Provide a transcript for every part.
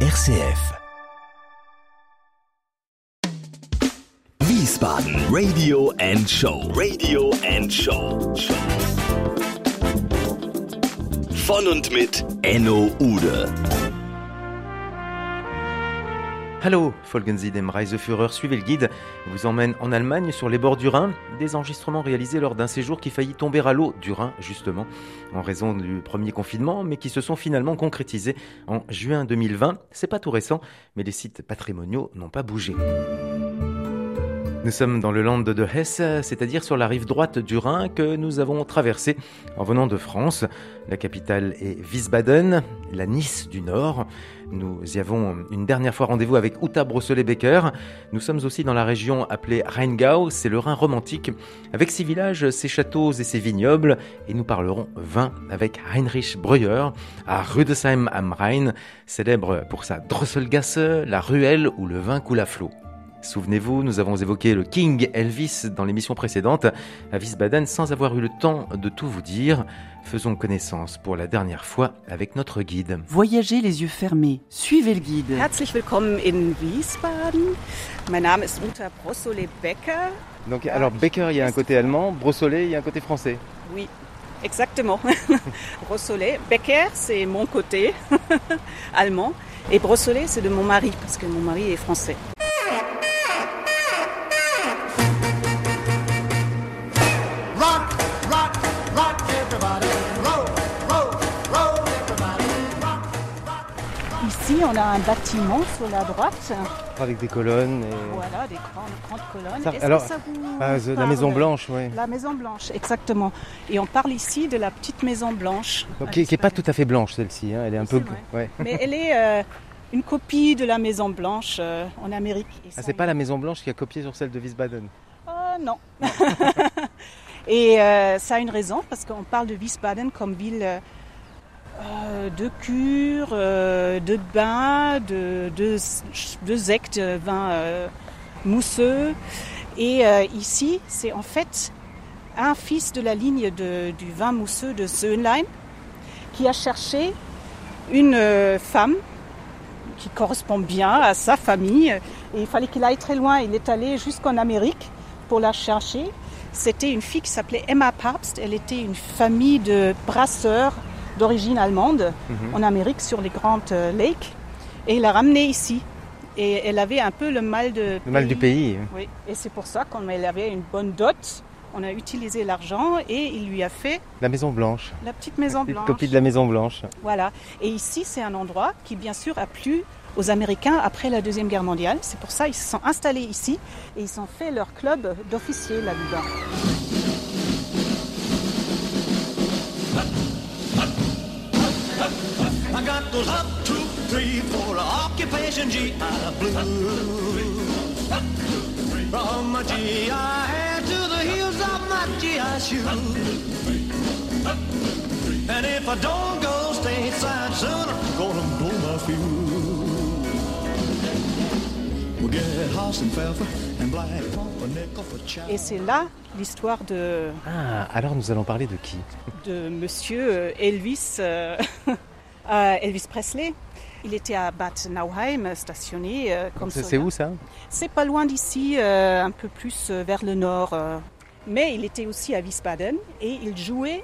RCF. Wiesbaden Radio and Show. Radio and Show. Von und mit Enno Ude. Hallo, folgen Sie dem Reiseführer, suivez le guide, vous emmène en Allemagne sur les bords du Rhin, des enregistrements réalisés lors d'un séjour qui faillit tomber à l'eau du Rhin justement, en raison du premier confinement, mais qui se sont finalement concrétisés en juin 2020. C'est pas tout récent, mais les sites patrimoniaux n'ont pas bougé. Nous sommes dans le land de Hesse, c'est-à-dire sur la rive droite du Rhin que nous avons traversé en venant de France. La capitale est Wiesbaden, la Nice du Nord. Nous y avons une dernière fois rendez-vous avec Uta Brosselet-Becker. Nous sommes aussi dans la région appelée Rheingau, c'est le Rhin romantique, avec ses villages, ses châteaux et ses vignobles. Et nous parlerons vin avec Heinrich Breuer à Rüdesheim am Rhein, célèbre pour sa Drosselgasse, la ruelle où le vin coule à flot. Souvenez-vous, nous avons évoqué le King Elvis dans l'émission précédente à Wiesbaden sans avoir eu le temps de tout vous dire. Faisons connaissance pour la dernière fois avec notre guide. Voyagez les yeux fermés, suivez le guide. Herzlich willkommen in Wiesbaden. Mein Name ist Uta Brossolet-Becker. Donc, alors Becker, il y a un côté allemand, Brossolet, il y a un côté français. Oui, exactement. Brossolet. Becker, c'est mon côté allemand. Et Brossolet, c'est de mon mari, parce que mon mari est français. Ici, on a un bâtiment sur la droite. Avec des colonnes. Et... Voilà, des grandes, grandes colonnes. Ça- alors, que ça vous Ah, la Maison Blanche, oui. La Maison Blanche, exactement. Et on parle ici de la petite Maison Blanche. Donc, qui n'est pas tout à fait blanche celle-ci, hein, elle est un peu... Ouais. Mais elle est euh, une copie de la Maison Blanche euh, en Amérique. Ah, c'est pas la Maison Blanche qui a copié sur celle de Wiesbaden. Ah, non. Et euh, ça a une raison, parce qu'on parle de Wiesbaden comme ville euh, euh, de cure, euh, de bain, de, de, de de vin euh, mousseux. Et euh, ici, c'est en fait un fils de la ligne de- du vin mousseux de Söhnlein qui a cherché une euh, femme qui correspond bien à sa famille. Et il fallait qu'il aille très loin. Il est allé jusqu'en Amérique pour la chercher. C'était une fille qui s'appelait Emma Pabst. Elle était une famille de brasseurs d'origine allemande en Amérique sur les grandes euh, lakes. Et il l'a ramenée ici. Et elle avait un peu le mal de Le mal du pays. Oui, et c'est pour ça, comme elle avait une bonne dot, on a utilisé l'argent et il lui a fait La Maison Blanche. la petite maison Petite blanche. copie de la Maison Blanche. Voilà. Et ici, c'est un endroit qui, bien sûr, a plu aux Américains après la Deuxième Guerre mondiale. C'est pour ça qu'ils se sont installés ici et ils ont fait leur club d'officiers là-dedans. I got those up, two, three, four occupation GI blues. From my GI hair to the heels of my GI shoes. And if I don't go stateside soon, I'm gonna blow my fuse. We'll get Hoss and Pfeffer and Black Pumpernickel for chow. Et c'est là l'histoire de, Ah, alors nous allons parler de qui? De monsieur euh, Elvis, euh, euh, Elvis Presley. Il était à Bad Nauheim, stationné euh, comme C'est où ça? C'est pas loin d'ici, euh, un peu plus vers le nord. Mais il était aussi à Wiesbaden et il jouait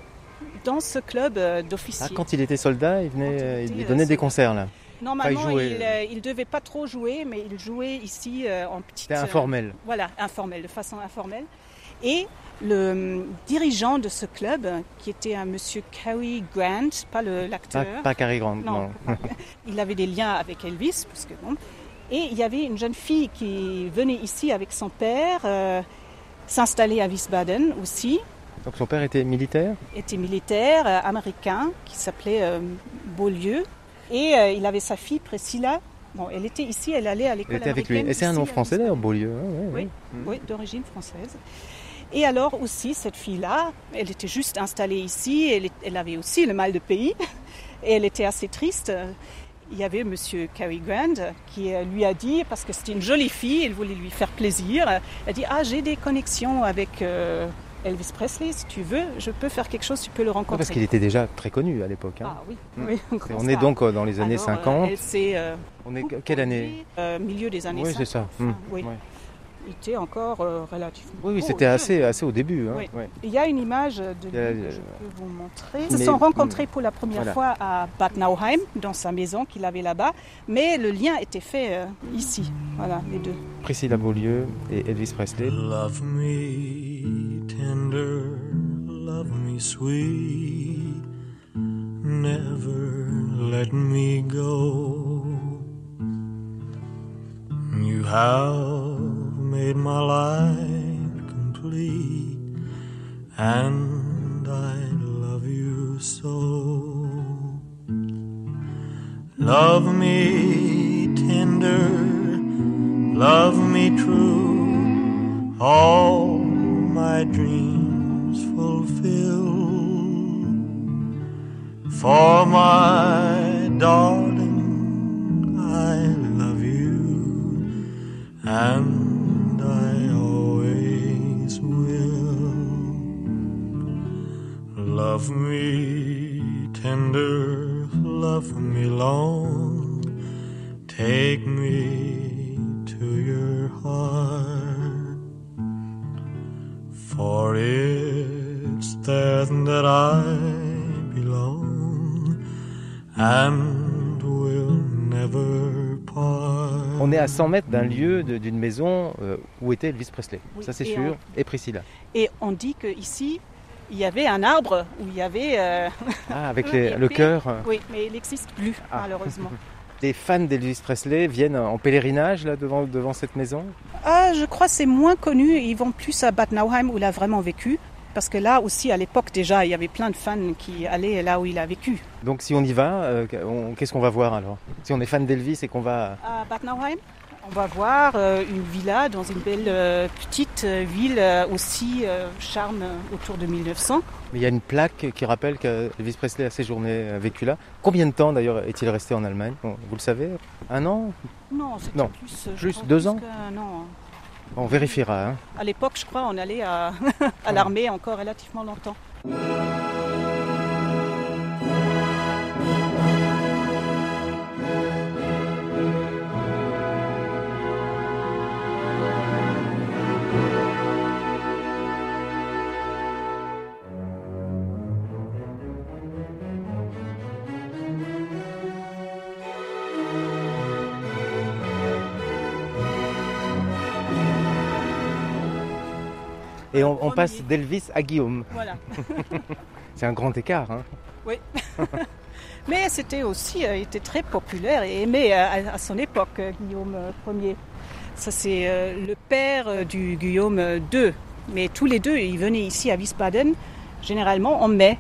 dans ce club euh, ah, d'officiers. Quand il était soldat, il, venait, il donnait des concerts là. Normalement, il il devait pas trop jouer, mais il jouait ici en petite. C'était informel. voilà, informel, de façon informelle. Et le hum, dirigeant de ce club, qui était un monsieur Cary Grant, pas le- Pas, l'acteur, pas Cary Grant, Non. non. il avait des liens avec Elvis, parce que bon. Et il y avait une jeune fille qui venait ici avec son père, euh, s'installer à Wiesbaden aussi, Donc son père était militaire? Était militaire euh, américain, qui s'appelait euh, Beaulieu. Et euh, il avait sa fille Priscilla. Bon, elle était ici, elle allait à l'école était avec lui. Et c'est un nom français d'ailleurs, Beaulieu. hein, ouais, Oui, ouais. oui, d'origine française. Et alors aussi, cette fille-là, elle était juste installée ici, elle, elle avait aussi le mal de pays, et elle était assez triste. Il y avait Monsieur Cary Grant qui euh, lui a dit, parce que c'était une jolie fille, il voulait lui faire plaisir, elle a dit, ah j'ai des connexions avec euh, Elvis Presley, si tu veux, je peux faire quelque chose, tu peux le rencontrer. Parce qu'il était déjà très connu à l'époque. hein. Ah oui, Mm. oui, on est donc euh, dans les années Alors, euh, 50. elle s'est, euh, on est quelle année euh, Milieu des années Oui, 50. c'est ça. enfin, Mm, oui. Était encore euh, relativement. Oui, c'était assez, assez au début. hein, Oui. ouais. Il y a une image de lui a, que je peux vous montrer. Ils se sont rencontrés pour la première Voilà. fois à Bad Nauheim, dans sa maison qu'il avait là-bas, mais le lien était fait euh, ici. Voilà, les deux. Priscilla Beaulieu et Elvis Presley. Love me tender, love me sweet, never let me go. You have made my life complete, and I love you so. Love me tender, love me true, all my dreams fulfill. For my darling, me tender, love me long, take me to your heart. For it's there that I belong and will never part. On est à 100 mètres d'un lieu, de- d'une maison euh, où était Elvis Presley. Oui, Ça c'est sûr. Et Priscilla. Et on dit qu'ici, il y avait un arbre où il y avait. euh, Ah, avec les- le cœur. Oui, mais il n'existe plus, Ah. malheureusement. Les fans d'Elvis Presley viennent en pèlerinage là devant, devant cette maison? Ah, je crois que c'est moins connu. Ils vont plus à Bad Nauheim où il a vraiment vécu. Parce que là aussi, à l'époque déjà, il y avait plein de fans qui allaient là où il a vécu. Donc si on y va, euh, qu'est-ce qu'on va voir alors? Si on est fan d'Elvis et qu'on va... À Bad Nauheim, on va voir euh, une villa dans une belle euh, petite euh, ville aussi charme autour de 1900. Mais il y a une plaque qui rappelle qu'Elvis Presley a séjourné, a vécu là. Combien de temps d'ailleurs est-il resté en Allemagne? Vous le savez? Un an? Non, c'était plus. crois, deux plus ans? qu'un an. On vérifiera. hein. À l'époque, je crois, on allait à, à l'armée encore relativement longtemps. Et on, passe d'Elvis à Guillaume. Voilà. C'est un grand écart. hein. Mais c'était aussi, euh, il était très populaire et aimé euh, à, à son époque, euh, Guillaume Ier. Ça, c'est euh, le père du Guillaume II. Mais tous les deux, ils venaient ici à Wiesbaden, généralement en mai.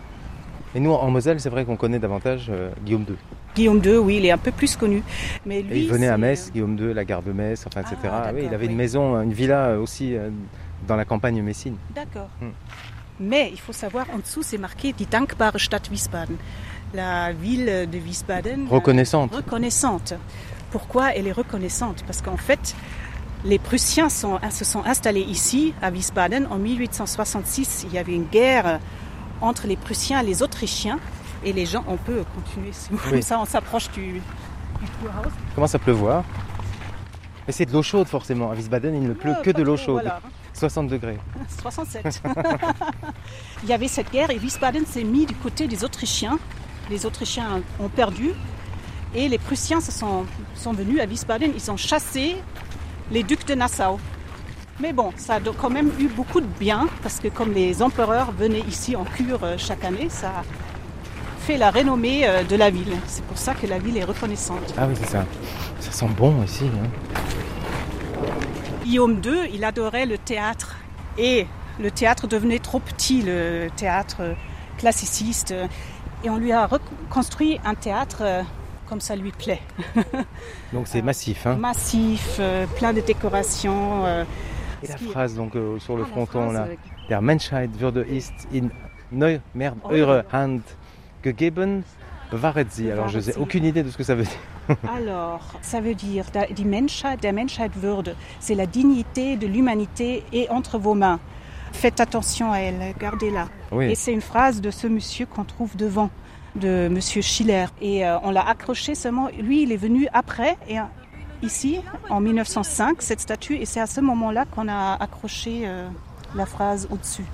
Et nous, en Moselle, c'est vrai qu'on connaît davantage euh, Guillaume II. Guillaume II, oui, il est un peu plus connu. Mais Et il venait à Metz, Guillaume II, la gare de Metz, enfin, etc. Ah, oui, il avait une oui. maison, une villa aussi dans la campagne messine. D'accord. Hmm. Mais il faut savoir, en dessous, c'est marqué Die dankbare Stadt Wiesbaden. La ville de Wiesbaden. euh, Reconnaissante. reconnaissante. Pourquoi elle est reconnaissante? Parce qu'en fait, les Prussiens sont- se sont installés ici, à Wiesbaden, en 1866. Il y avait une guerre entre les Prussiens et les Autrichiens. Et les gens, on peut continuer, Oui. comme ça, on s'approche du, du commence à pleuvoir. Et c'est de l'eau chaude forcément. À Wiesbaden, il ne pleut que de l'eau chaude. voilà. 60 degrés. 67. Il y avait cette guerre et Wiesbaden s'est mis du côté des Autrichiens. Les Autrichiens ont perdu et les Prussiens se sont, sont venus à Wiesbaden. Ils ont chassé les ducs de Nassau. Mais bon, ça a quand même eu beaucoup de bien parce que comme les empereurs venaient ici en cure euh, chaque année, ça fait la renommée euh, de la ville. C'est pour ça que la ville est reconnaissante. Ah oui, c'est ça. Ça sent bon ici. hein. Guillaume II, il adorait le théâtre. Et le théâtre devenait trop petit, le théâtre classiciste. Et on lui a reconstruit un théâtre euh, comme ça lui plaît. Donc c'est massif. hein. Massif, euh, plein de décorations. euh, Et la phrase donc euh, sur le Ah, fronton là. Der Menschheit würde ist in neu Oh. eure Hand gegeben. Bewaret sie. Alors je n'ai aucune idée de ce que ça veut dire. Alors, ça veut dire da- die Menschheit, der Menschheit Würde, c'est la dignité de l'humanité est entre vos mains. Faites attention à elle, gardez-la. Oui. Et c'est une phrase de ce monsieur qu'on trouve devant, de monsieur Schiller. Et euh, on l'a accroché seulement, lui il est venu après, et euh, ici, en 1905, cette statue, et c'est à ce moment-là qu'on a accroché euh, la phrase au-dessus.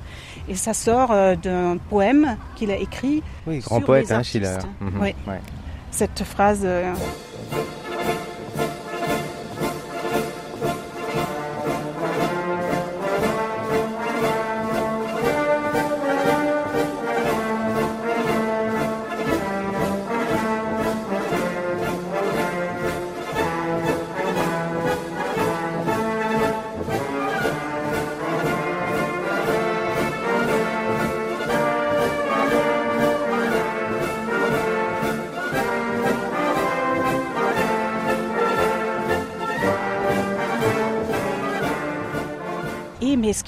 Et ça sort euh, d'un poème qu'il a écrit, Oui, grand sur poète, les hein. Schiller. Mhm. Oui. Ouais. Cette phrase.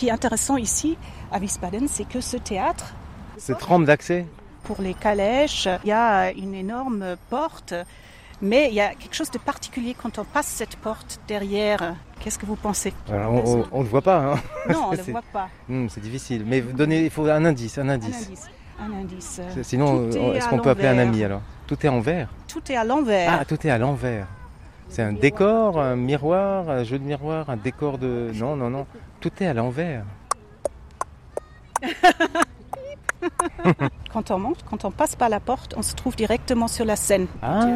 Qui est intéressant ici à Wiesbaden, c'est que ce théâtre, Cette rampe d'accès pour les calèches, il y a une énorme porte, mais il y a quelque chose de particulier quand on passe cette porte derrière. Qu'est-ce que vous pensez? Alors, on ne le voit pas, hein. Non, on ne le voit pas. Hmm, c'est difficile. Mais donnez, il faut un indice, un Un indice. Un indice. Sinon, est est-ce qu'on peut appeler un ami alors? Tout est en vert. Tout est à l'envers. Ah, tout est à l'envers. C'est un décor, un miroir, un jeu de miroir, un décor de. Non, non, non. Tout est à l'envers. Quand on monte, quand on passe par la porte, on se trouve directement sur la scène. Ah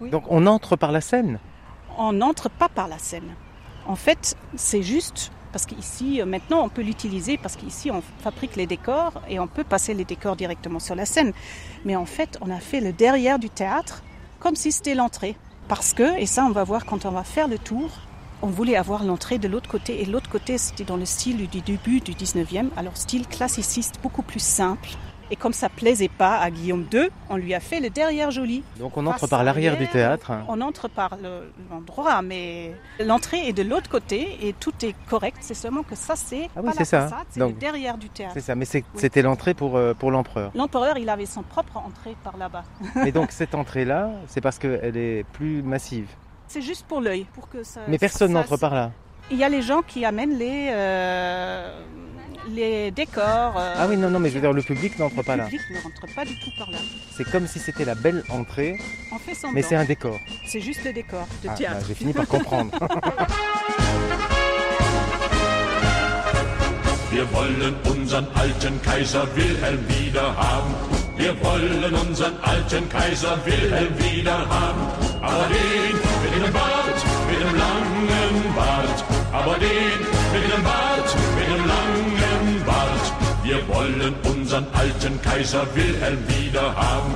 Oui. Donc on entre par la scène? On n'entre pas par la scène. En fait, c'est juste parce qu'ici, euh, maintenant, on peut l'utiliser parce qu'ici, on fabrique les décors et on peut passer les décors directement sur la scène. Mais en fait, on a fait le derrière du théâtre comme si c'était l'entrée. Parce que, et ça, on va voir quand on va faire le tour, on voulait avoir l'entrée de l'autre côté. Et l'autre côté, c'était dans le style du début du 19e, alors style classiciste, beaucoup plus simple. Et comme ça plaisait pas à Guillaume II, on lui a fait le derrière joli. Donc on entre Face par l'arrière du théâtre. On entre par le- l'endroit, mais l'entrée est de l'autre côté et tout est correct. C'est seulement que ça, c'est Ah oui, pas c'est la ça. façade, c'est le derrière du théâtre. C'est ça, mais Oui. c'était l'entrée pour, euh, pour l'empereur. L'empereur, il avait son propre entrée par là-bas. Et donc cette entrée-là, c'est parce qu'elle est plus massive. C'est juste pour l'œil, pour que ça. Mais personne n'entre par là. Il y a les gens qui amènent les euh, les décors. euh, Ah oui, non, non, mais je veux dire, le public n'entre pas Le là. public ne rentre pas du tout par là. C'est comme si c'était la belle entrée, On fait semblant. mais c'est un décor. C'est juste le décor de Ah, théâtre. bah, J'ai fini par comprendre. Wir wollen unseren alten Kaiser Wilhelm wieder haben. Wir wollen unseren alten Kaiser Wilhelm wieder haben. Aber den mit dem Bart, mit dem langen Bart. Aber den mit dem Bart, mit dem langen Bart. Kaiser Wilhelm wieder haben.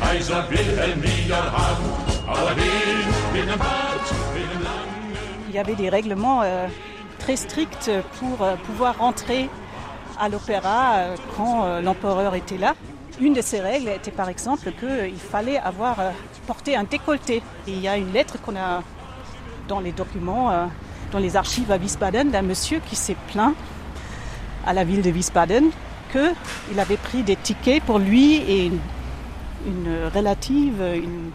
Kaiser Wilhelm wieder haben. Il y avait des règlements euh, très stricts pour euh, pouvoir rentrer à l'opéra euh, quand l'empereur était là. Une de ces règles était par exemple qu'il fallait avoir porté un décolleté. Et il y a une lettre qu'on a dans les documents, dans les archives à Wiesbaden, d'un monsieur qui s'est plaint à la ville de Wiesbaden qu'il avait pris des tickets pour lui et une, une relative, une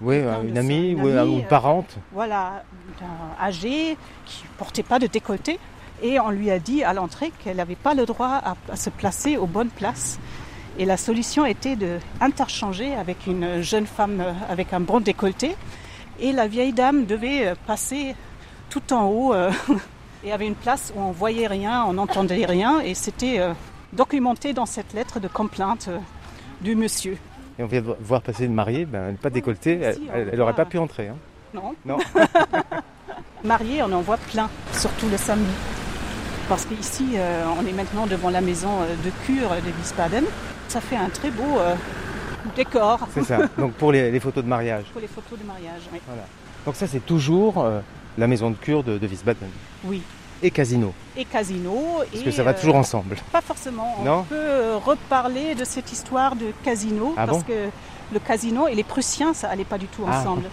Oui, une amie son ou une euh, parente. voilà, d'un âgé qui portait pas de décolleté. Et on lui a dit à l'entrée qu'elle n'avait pas le droit à, à se placer aux bonnes places. Et la solution était de interchanger avec une jeune femme euh, avec un bon décolleté. Et la vieille dame devait euh, passer tout en haut. euh, et il y avait une place où on voyait rien, on n'entendait rien. Et c'était euh, documenté dans cette lettre de complainte euh, du monsieur. Et on vient vo- voir passer une mariée, ben, elle n'est pas décolletée, elle, Si, on elle, le elle aurait voit. pas pu entrer. hein. Non Non. Mariés, on en voit plein, surtout le samedi. Parce qu'ici, euh, on est maintenant devant la maison de cure de Wiesbaden. Ça fait un très beau décor C'est ça. Donc pour les, les photos de mariage. pour les photos de mariage. Oui. Voilà. Donc ça, c'est toujours la maison de cure de, de Wiesbaden. Oui. Et casino. Et casino. Parce et, que ça va euh, toujours ensemble. Pas forcément. On Non peut euh, reparler de cette histoire de casino. Ah parce bon que le casino et les Prussiens, ça allait pas du tout Ah. ensemble.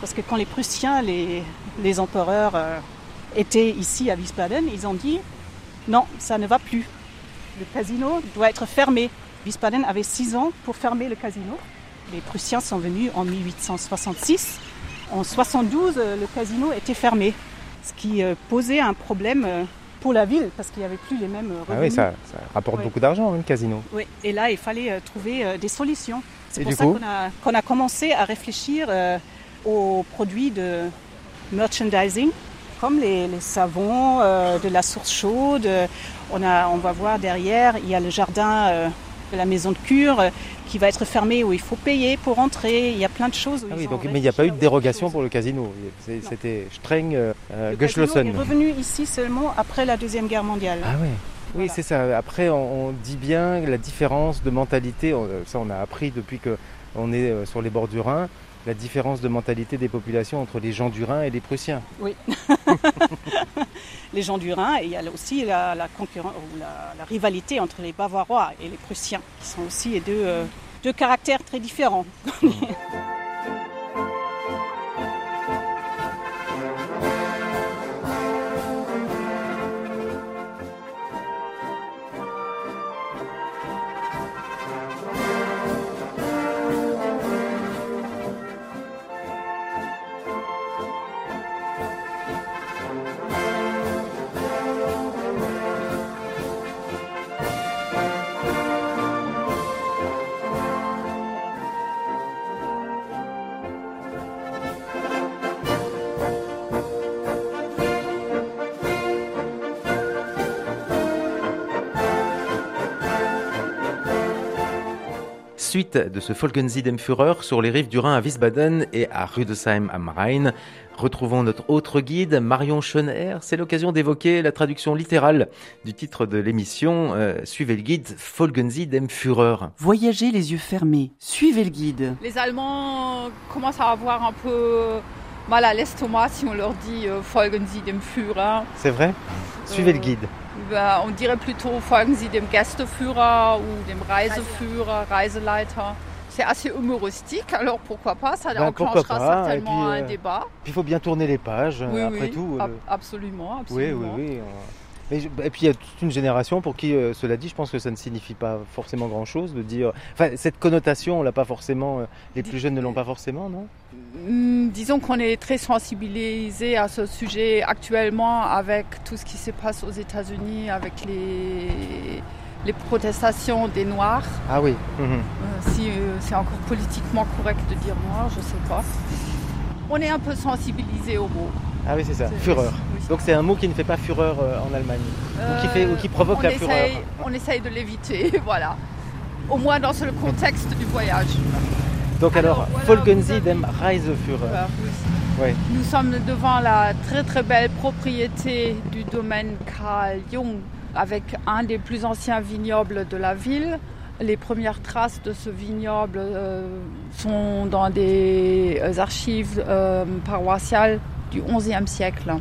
Parce que quand les Prussiens, les, les empereurs euh, étaient ici à Wiesbaden, ils ont dit non, ça ne va plus. Le casino doit être fermé. Wiesbaden avait six ans pour fermer le casino. Les Prussiens sont venus en 1866. En 72, euh, le casino était fermé, ce qui euh, posait un problème euh, pour la ville, parce qu'il n'y avait plus les mêmes euh, Ah revenus. oui, ça, ça rapporte Ouais. beaucoup d'argent, hein, le casino. Oui, et là, il fallait trouver des solutions. C'est pour ça qu'on a, a commencé à réfléchir aux produits de merchandising, comme les, les savons, de la source chaude. On, a, on va voir derrière, il y a le jardin la maison de cure euh, qui va être fermé, où il faut payer pour entrer. Il y a plein de choses. Ah oui, donc, mais il n'y a pas eu de dérogation pour le casino. C'était streng euh, euh, casino geschlossen. est revenu ici seulement après la Deuxième Guerre mondiale. Ah oui. Oui, c'est ça. Après, on, on dit bien la différence de mentalité. on- Ça, on a appris depuis que on est euh, sur les bords du Rhin. La différence de mentalité des populations entre les gens du Rhin et les Prussiens. les gens du Rhin, et il y a aussi la, la rivalité entre les Bavarois et les Prussiens, qui sont aussi deux, euh, deux caractères très différents. Suite de ce Folgensie dem Führer sur les rives du Rhin à Wiesbaden et à Rüdesheim am Rhein, retrouvons notre autre guide, Marion Schoner. C'est l'occasion d'évoquer la traduction littérale du titre de l'émission. Euh, suivez le guide Folgensie dem Führer. Voyagez les yeux fermés. Suivez le guide. Les Allemands commencent à avoir un peu mal à l'estomac si on leur dit euh, Folgen Sie dem Führer. C'est vrai? Suivez Euh, le guide. On dirait plutôt Folgen Sie dem Gästeführer ou dem Reiseführer, Reiseleiter. C'est assez humoristique, alors pourquoi pas? Ça Ben, enclenchera pas, certainement puis, euh, un débat. Puis il faut bien tourner les pages, Oui, après oui, tout. ab- absolument, Oui, absolument. oui, oui. on- Et, puis il y a toute une génération pour qui, euh, cela dit, je pense que ça ne signifie pas forcément grand-chose de dire. Enfin, cette connotation, on l'a pas forcément. euh, les plus jeunes ne l'ont pas forcément, non? Hmm, Disons qu'on est très sensibilisé à ce sujet actuellement avec tout ce qui se passe aux États-Unis, avec les, les protestations des Noirs. Ah oui. mhm. Euh, si euh, c'est encore politiquement correct de dire noir, je sais pas. On est un peu sensibilisé au mot. Ah oui, c'est ça. Fureur. Donc c'est un mot qui ne fait pas fureur euh, en Allemagne. Ou qui fait- ou qui provoque la essaye- fureur. On essaye de l'éviter, voilà. Au moins dans ce contexte du voyage. Donc alors, Alors, Folgen Sie dem. Euh, oui. Ouais. Nous sommes devant la très très belle propriété du domaine Karl Jung avec un des plus anciens vignobles de la ville. Les premières traces de ce vignoble euh, sont dans des euh, archives euh, paroissiales du XIe siècle.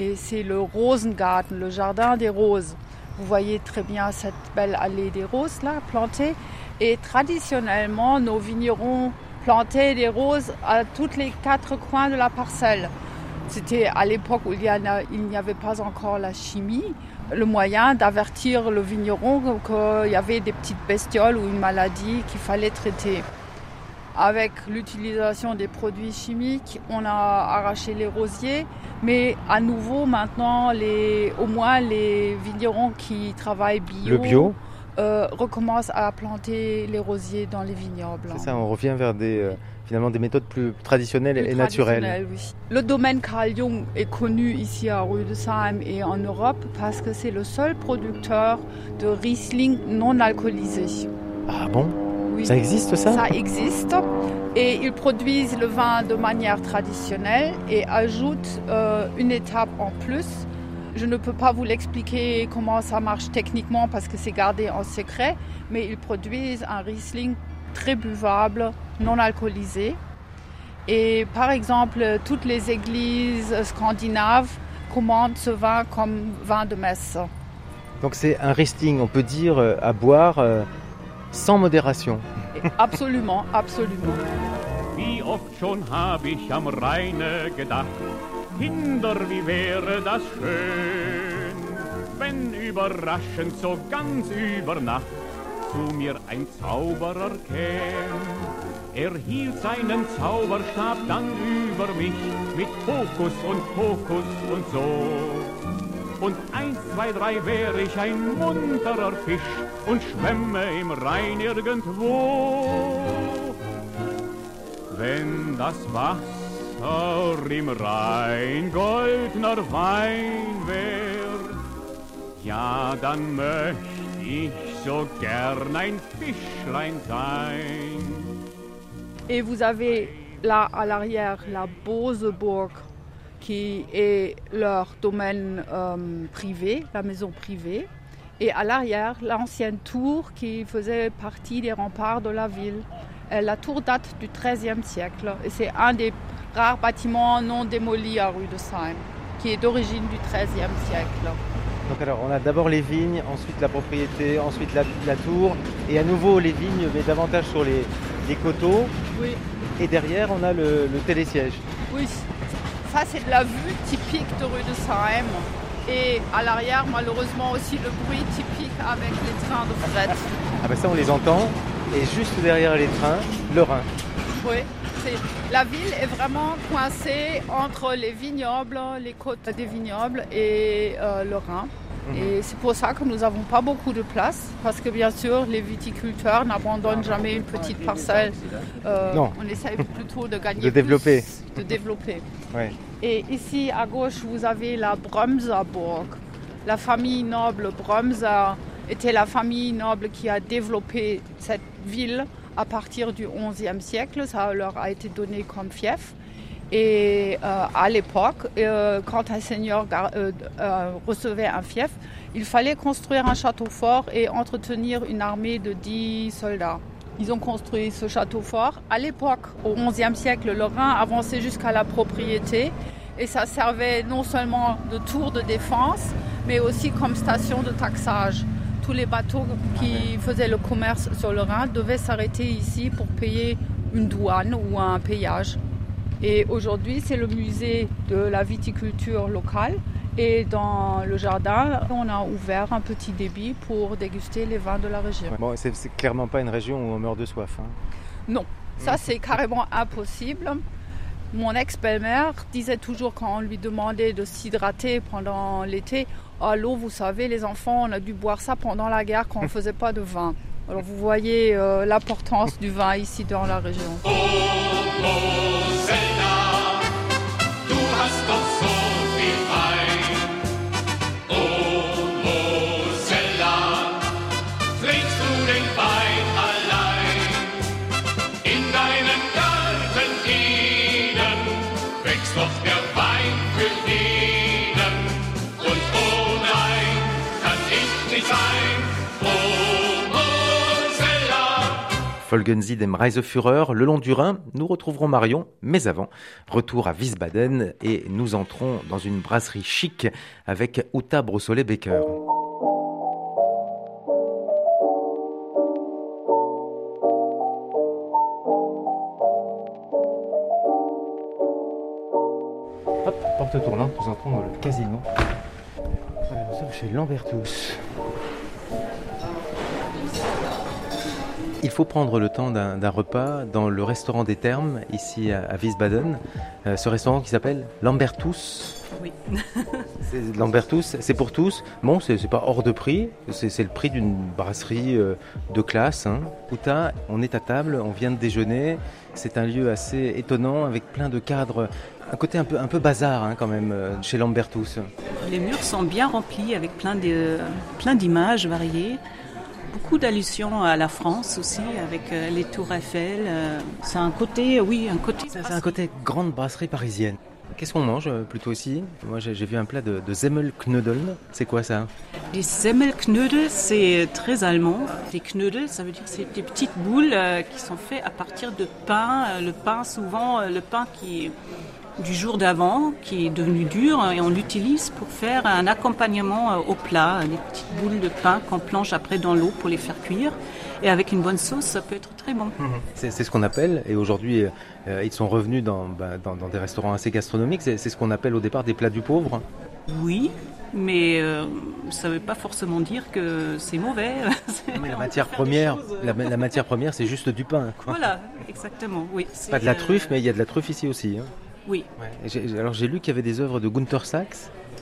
Et c'est le Rosengarten, le jardin des roses. Vous voyez très bien cette belle allée des roses là, plantée. Et traditionnellement, nos vignerons plantaient des roses à tous les quatre coins de la parcelle. C'était à l'époque où il n'y avait pas encore la chimie, le moyen d'avertir le vigneron qu'il y avait des petites bestioles ou une maladie qu'il fallait traiter. Avec l'utilisation des produits chimiques, on a arraché les rosiers, mais à nouveau maintenant, les, au moins les vignerons qui travaillent bio, Le bio, euh, recommencent à planter les rosiers dans les vignobles. c'est ça, on revient vers des, euh, finalement des méthodes plus traditionnelles Plus et naturelles. oui. Le domaine Carl Jung est connu ici à Rüdesheim et en Europe parce que c'est le seul producteur de Riesling non alcoolisé. Ah bon? Oui. Ça existe ça Ça existe et ils produisent le vin de manière traditionnelle et ajoutent euh, une étape en plus. Je ne peux pas vous l'expliquer comment ça marche techniquement parce que c'est gardé en secret, mais ils produisent un Riesling très buvable, non alcoolisé. Et par exemple, toutes les églises scandinaves commandent ce vin comme vin de messe. Donc c'est un Riesling, on peut dire, euh, à boire euh, sans modération. Absolument, absolument. Wie oft schon hab ich am Rheine gedacht, Kinder, wie wäre das schön, wenn überraschend so ganz über Nacht zu mir ein Zauberer käm. Er hielt seinen Zauberstab dann über mich mit Hokus und Pokus und so. Und eins, zwei, drei wäre ich ein munterer Fisch und schwemme im Rhein irgendwo. Wenn das Wasser im Rhein goldner Wein wär, ja, dann möcht ich so gern ein Fischlein sein. Et vous avez là à l'arrière la Boseburg qui est leur domaine euh, privé, la maison privée. Et à l'arrière, l'ancienne tour qui faisait partie des remparts de la ville. La tour date du XIIIe siècle et c'est un des rares bâtiments non démolis à rue de Seine, qui est d'origine du XIIIe siècle. Donc alors, on a d'abord les vignes, ensuite la propriété, ensuite la, la tour, et à nouveau les vignes, mais davantage sur les, les coteaux. Oui. Et derrière, on a le, le télésiège. Oui, ça c'est de la vue typique de rue de Sahem. Et à l'arrière, malheureusement aussi le bruit typique avec les trains de fret. Ah ben ça, on les entend. Et juste derrière les trains, le Rhin. Oui, c'est- la ville est vraiment coincée entre les vignobles, les côtes des vignobles et euh, le Rhin. Et c'est pour ça que nous n'avons pas beaucoup de place, parce que bien sûr, les viticulteurs n'abandonnent jamais une petite parcelle. Euh, Non. On essaye plutôt de gagner De développer. plus, de développer. Ouais. Et ici à gauche, vous avez la Bremserburg. La famille noble Bremser était la famille noble qui a développé cette ville à partir du XIe siècle. Ça leur a été donné comme fief. Et euh, à l'époque, euh, quand un seigneur euh, euh, recevait un fief, il fallait construire un château fort et entretenir une armée de 10 soldats. Ils ont construit ce château fort. À l'époque, au XIe siècle, le Rhin avançait jusqu'à la propriété et ça servait non seulement de tour de défense, mais aussi comme station de taxage. Tous les bateaux qui faisaient le commerce sur le Rhin devaient s'arrêter ici pour payer une douane ou un péage. Et aujourd'hui, c'est le musée de la viticulture locale. Et dans le jardin, on a ouvert un petit débit pour déguster les vins de la région. Bon, c'est clairement pas une région où on meurt de soif. hein. Non, ça c'est carrément impossible. Mon ex-belle-mère disait toujours quand on lui demandait de s'hydrater pendant l'été, ah, l'eau, vous savez, les enfants, on a dû boire ça pendant la guerre quand on ne faisait pas de vin. Alors vous voyez euh, l'importance du vin ici dans la région. Mosella. Folgen Sie dem Reiseführer, le long du Rhin, nous retrouverons Marion, mais avant, retour à Wiesbaden et nous entrons dans une brasserie chic avec Uta Brossolet-Becker. Hop, porte tournante, nous entrons dans le casino. Nous sommes chez Lambertus. Il faut prendre le temps d'un repas dans le restaurant des Thermes, ici à, à Wiesbaden. Euh, ce restaurant qui s'appelle Lambertus. Oui. Lambertus, c'est pour tous. Bon, c'est pas hors de prix. C'est le prix d'une brasserie euh, de classe. Hein. Uta, on est à table, on vient de déjeuner. C'est un lieu assez étonnant avec plein de cadres. Un côté un peu, un peu bazar hein, quand même euh, chez Lambertus. Les murs sont bien remplis avec plein d'images variées. Beaucoup d'allusions à la France aussi, avec euh, les tours Eiffel. euh, c'est un côté, oui, un côté. C'est un côté grande brasserie parisienne. Qu'est-ce qu'on mange euh, plutôt ici? Moi j'ai vu un plat de, de Semmelknödeln. C'est quoi ça? Les Semmelknödel, c'est très allemand. Les Knödel, ça veut dire que c'est des petites boules euh, qui sont faites à partir de pain. Euh, Le pain, souvent, euh, le pain qui du jour d'avant, qui est devenu dur, et on l'utilise pour faire un accompagnement euh, au plat, des petites boules de pain qu'on plonge après dans l'eau pour les faire cuire. Et avec une bonne sauce, ça peut être très bon. C'est c'est ce qu'on appelle, et aujourd'hui euh, ils sont revenus dans, bah, dans, dans des restaurants assez gastronomiques, c'est c'est ce qu'on appelle au départ des plats du pauvre. Oui, mais euh, ça ne veut pas forcément dire que c'est mauvais. Mais la matière première, la, matière première c'est juste du pain. Quoi. Voilà, exactement, oui. Pas de la truffe, mais il y a de la truffe ici aussi. hein. Oui, Ouais. Alors j'ai lu qu'il y avait des œuvres de Gunther Sachs.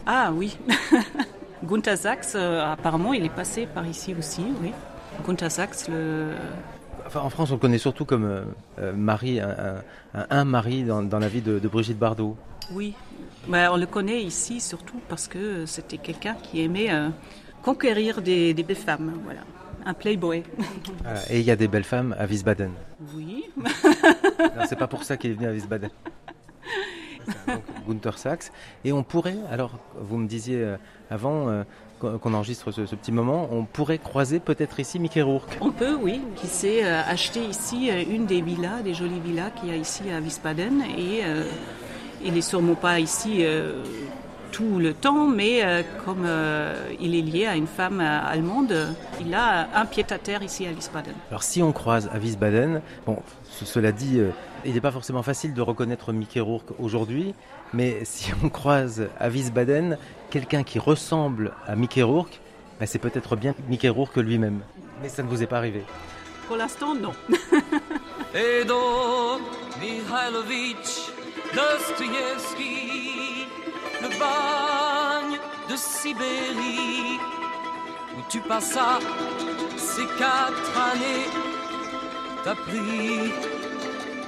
Ah oui. Gunther Sachs, euh, apparemment, il est passé par ici aussi, oui. Gunther Sachs, le... Enfin, en France, on le connaît surtout comme euh, euh, mari, un, un- un mari dans, dans la vie de, de Brigitte Bardot. Oui. Ben, on le connaît ici surtout parce que c'était quelqu'un qui aimait euh, conquérir des, des belles femmes, voilà. Un playboy. Voilà. Et il y a des belles femmes à Wiesbaden. Oui. Non, C'est pas pour ça qu'il est venu à Wiesbaden. Gunther Sachs. Et on pourrait, alors, vous me disiez euh, avant euh, qu'on enregistre ce, ce petit moment, on pourrait croiser peut-être ici Mickey Rourke. On peut, oui, qui s'est euh, acheté ici une des villas, des jolies villas qu'il y a ici à Wiesbaden. Et euh, il n'est sûrement pas ici euh, tout le temps, mais euh, comme il est lié à une femme allemande, il a un pied-à-terre ici à Wiesbaden. Alors si on croise à Wiesbaden, bon, ce- cela dit, il n'est pas forcément facile de reconnaître Mickey Rourke aujourd'hui, mais si on croise à Wiesbaden quelqu'un qui ressemble à Mickey Rourke, ben, c'est peut-être bien Mickey Rourke lui-même. Mais ça ne vous est pas arrivé. Pour l'instant, non. Fedor Mihailovitch Dostoïevski, le bagne de Sibérie, où tu passas ces quatre années, t'as pris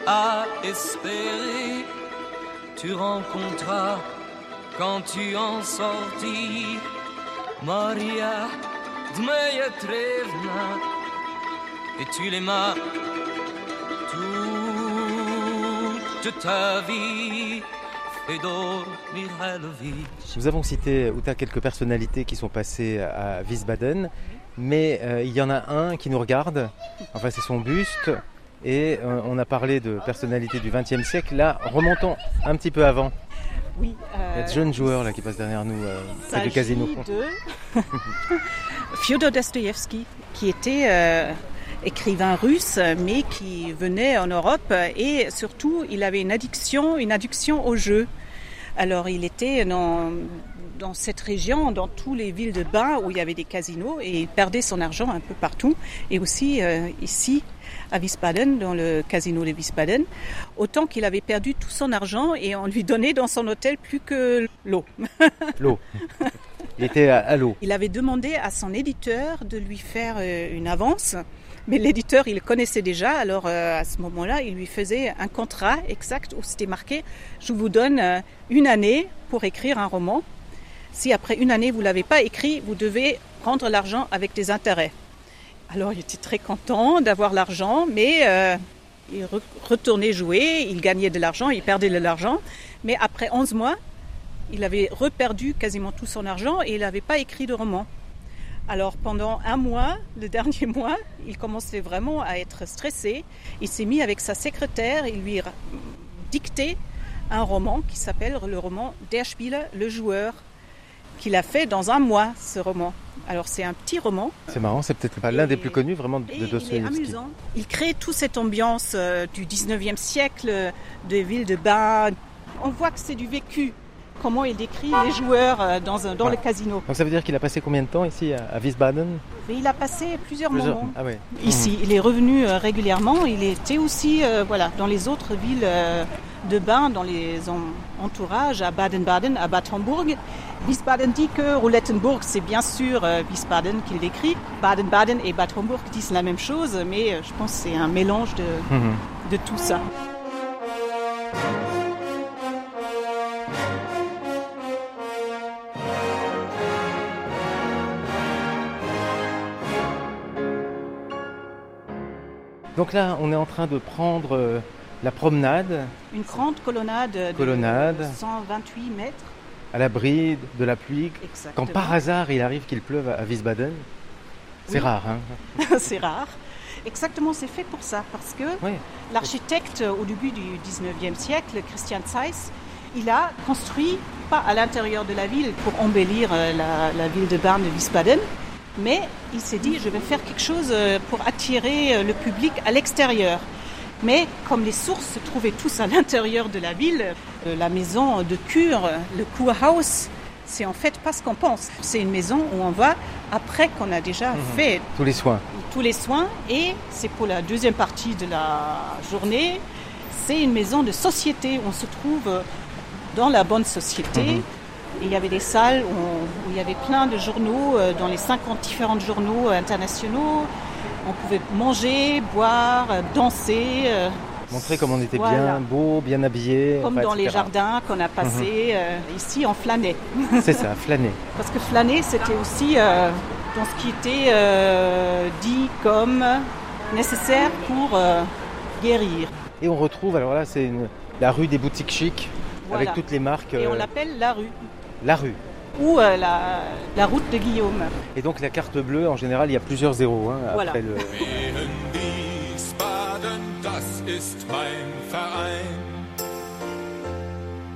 à espérer, tu rencontras quand tu en sortis. Maria Dmeyetrevna, et tu l'aimas toute ta vie. Nous avons cité Outa quelques personnalités qui sont passées à Wiesbaden, mais euh, il y en a un qui nous regarde, enfin c'est son buste, et euh, on a parlé de personnalités du XXe siècle. Là, remontons un petit peu avant. Oui. Il y a de jeunes joueurs là qui passent derrière nous, euh, près du casino. de Fyodor Dostoïevski, qui était euh, écrivain russe, mais qui venait en Europe et surtout, il avait une addiction, une addiction au jeu. Alors, il était dans, dans cette région, dans toutes les villes de bain où il y avait des casinos, et il perdait son argent un peu partout, et aussi euh, ici à Wiesbaden, dans le casino de Wiesbaden, autant qu'il avait perdu tout son argent et on lui donnait dans son hôtel plus que l'eau. L'eau. Il était à, à l'eau. Il avait demandé à son éditeur de lui faire euh, une avance, mais l'éditeur, il connaissait déjà, alors euh, à ce moment-là, il lui faisait un contrat exact où c'était marqué Je vous donne euh, une année pour écrire un roman. Si après une année, vous ne l'avez pas écrit, vous devez prendre l'argent avec des intérêts. Alors il était très content d'avoir l'argent, mais euh, il re- retournait jouer, il gagnait de l'argent, il perdait de l'argent. Mais après 11 mois, il avait reperdu quasiment tout son argent et il n'avait pas écrit de roman. Alors pendant un mois, le dernier mois, il commençait vraiment à être stressé. Il s'est mis avec sa secrétaire, il lui dictait un roman qui s'appelle le roman Der Spieler, le joueur, qu'il a fait dans un mois, ce roman. Alors c'est un petit roman, C'est marrant, c'est peut-être pas l'un des plus connus vraiment de et il est Dostoïevski. amusant. Il crée toute cette ambiance euh, du 19e siècle, euh, des villes de bain. On voit que c'est du vécu. Comment il décrit les joueurs euh, dans, dans le casino. Donc ça veut dire qu'il a passé combien de temps ici à, Wiesbaden il a passé plusieurs, Plusieurs- moments Ah ici. Il est revenu euh, régulièrement. Il était aussi euh, voilà, dans les autres villes euh, de bain, dans les en- entourages, à Baden-Baden, à Bad Homburg. Wiesbaden dit que Roulettenburg, c'est bien sûr euh, Wiesbaden qu'il décrit. Baden-Baden et Bad Homburg disent la même chose, mais je pense que c'est un mélange de, Mhm. de tout ça. Donc là, on est en train de prendre euh, la promenade Une grande colonnade de Colonnade. 128 mètres. à l'abri de la pluie. Exactement. Quand par hasard il arrive qu'il pleuve à Wiesbaden, c'est Oui. rare. Hein c'est rare. Exactement, c'est fait pour ça, parce que Oui. l'architecte au début du 19e siècle, Christian Zeiss, il a construit, pas à l'intérieur de la ville pour embellir euh, la, la ville de Bern de Wiesbaden, mais il s'est dit, je vais faire quelque chose euh, pour attirer euh, le public à l'extérieur. Mais comme les sources se trouvaient tous à l'intérieur de la ville, euh, la maison de cure, le Kurhaus, c'est en fait pas ce qu'on pense. C'est une maison où on va après qu'on a déjà fait Tous les soins. tous les soins et c'est pour la deuxième partie de la journée. C'est une maison de société. On se trouve dans la bonne société. Et il y avait des salles où, on- où il y avait plein de journaux, euh, dans les 50 différents journaux euh, internationaux. On pouvait manger, boire, euh, danser, Montrer comme on était Voilà. bien beau, bien habillé. comme enfin, dans les jardins qu'on a passés. euh, ici, on flânait. C'est ça, flâner. Parce que flâner, c'était aussi euh, dans ce qui était euh, dit comme nécessaire pour euh, guérir. Et on retrouve, alors là, c'est la rue des boutiques chics, Voilà. avec toutes les marques. Et on l'appelle la rue la rue. ou euh, la, la route de Guillaume. Et donc la carte bleue, en général, il y a plusieurs zéros. hein, Voilà. après le... Wien Wiesbaden, das ist mein Verein.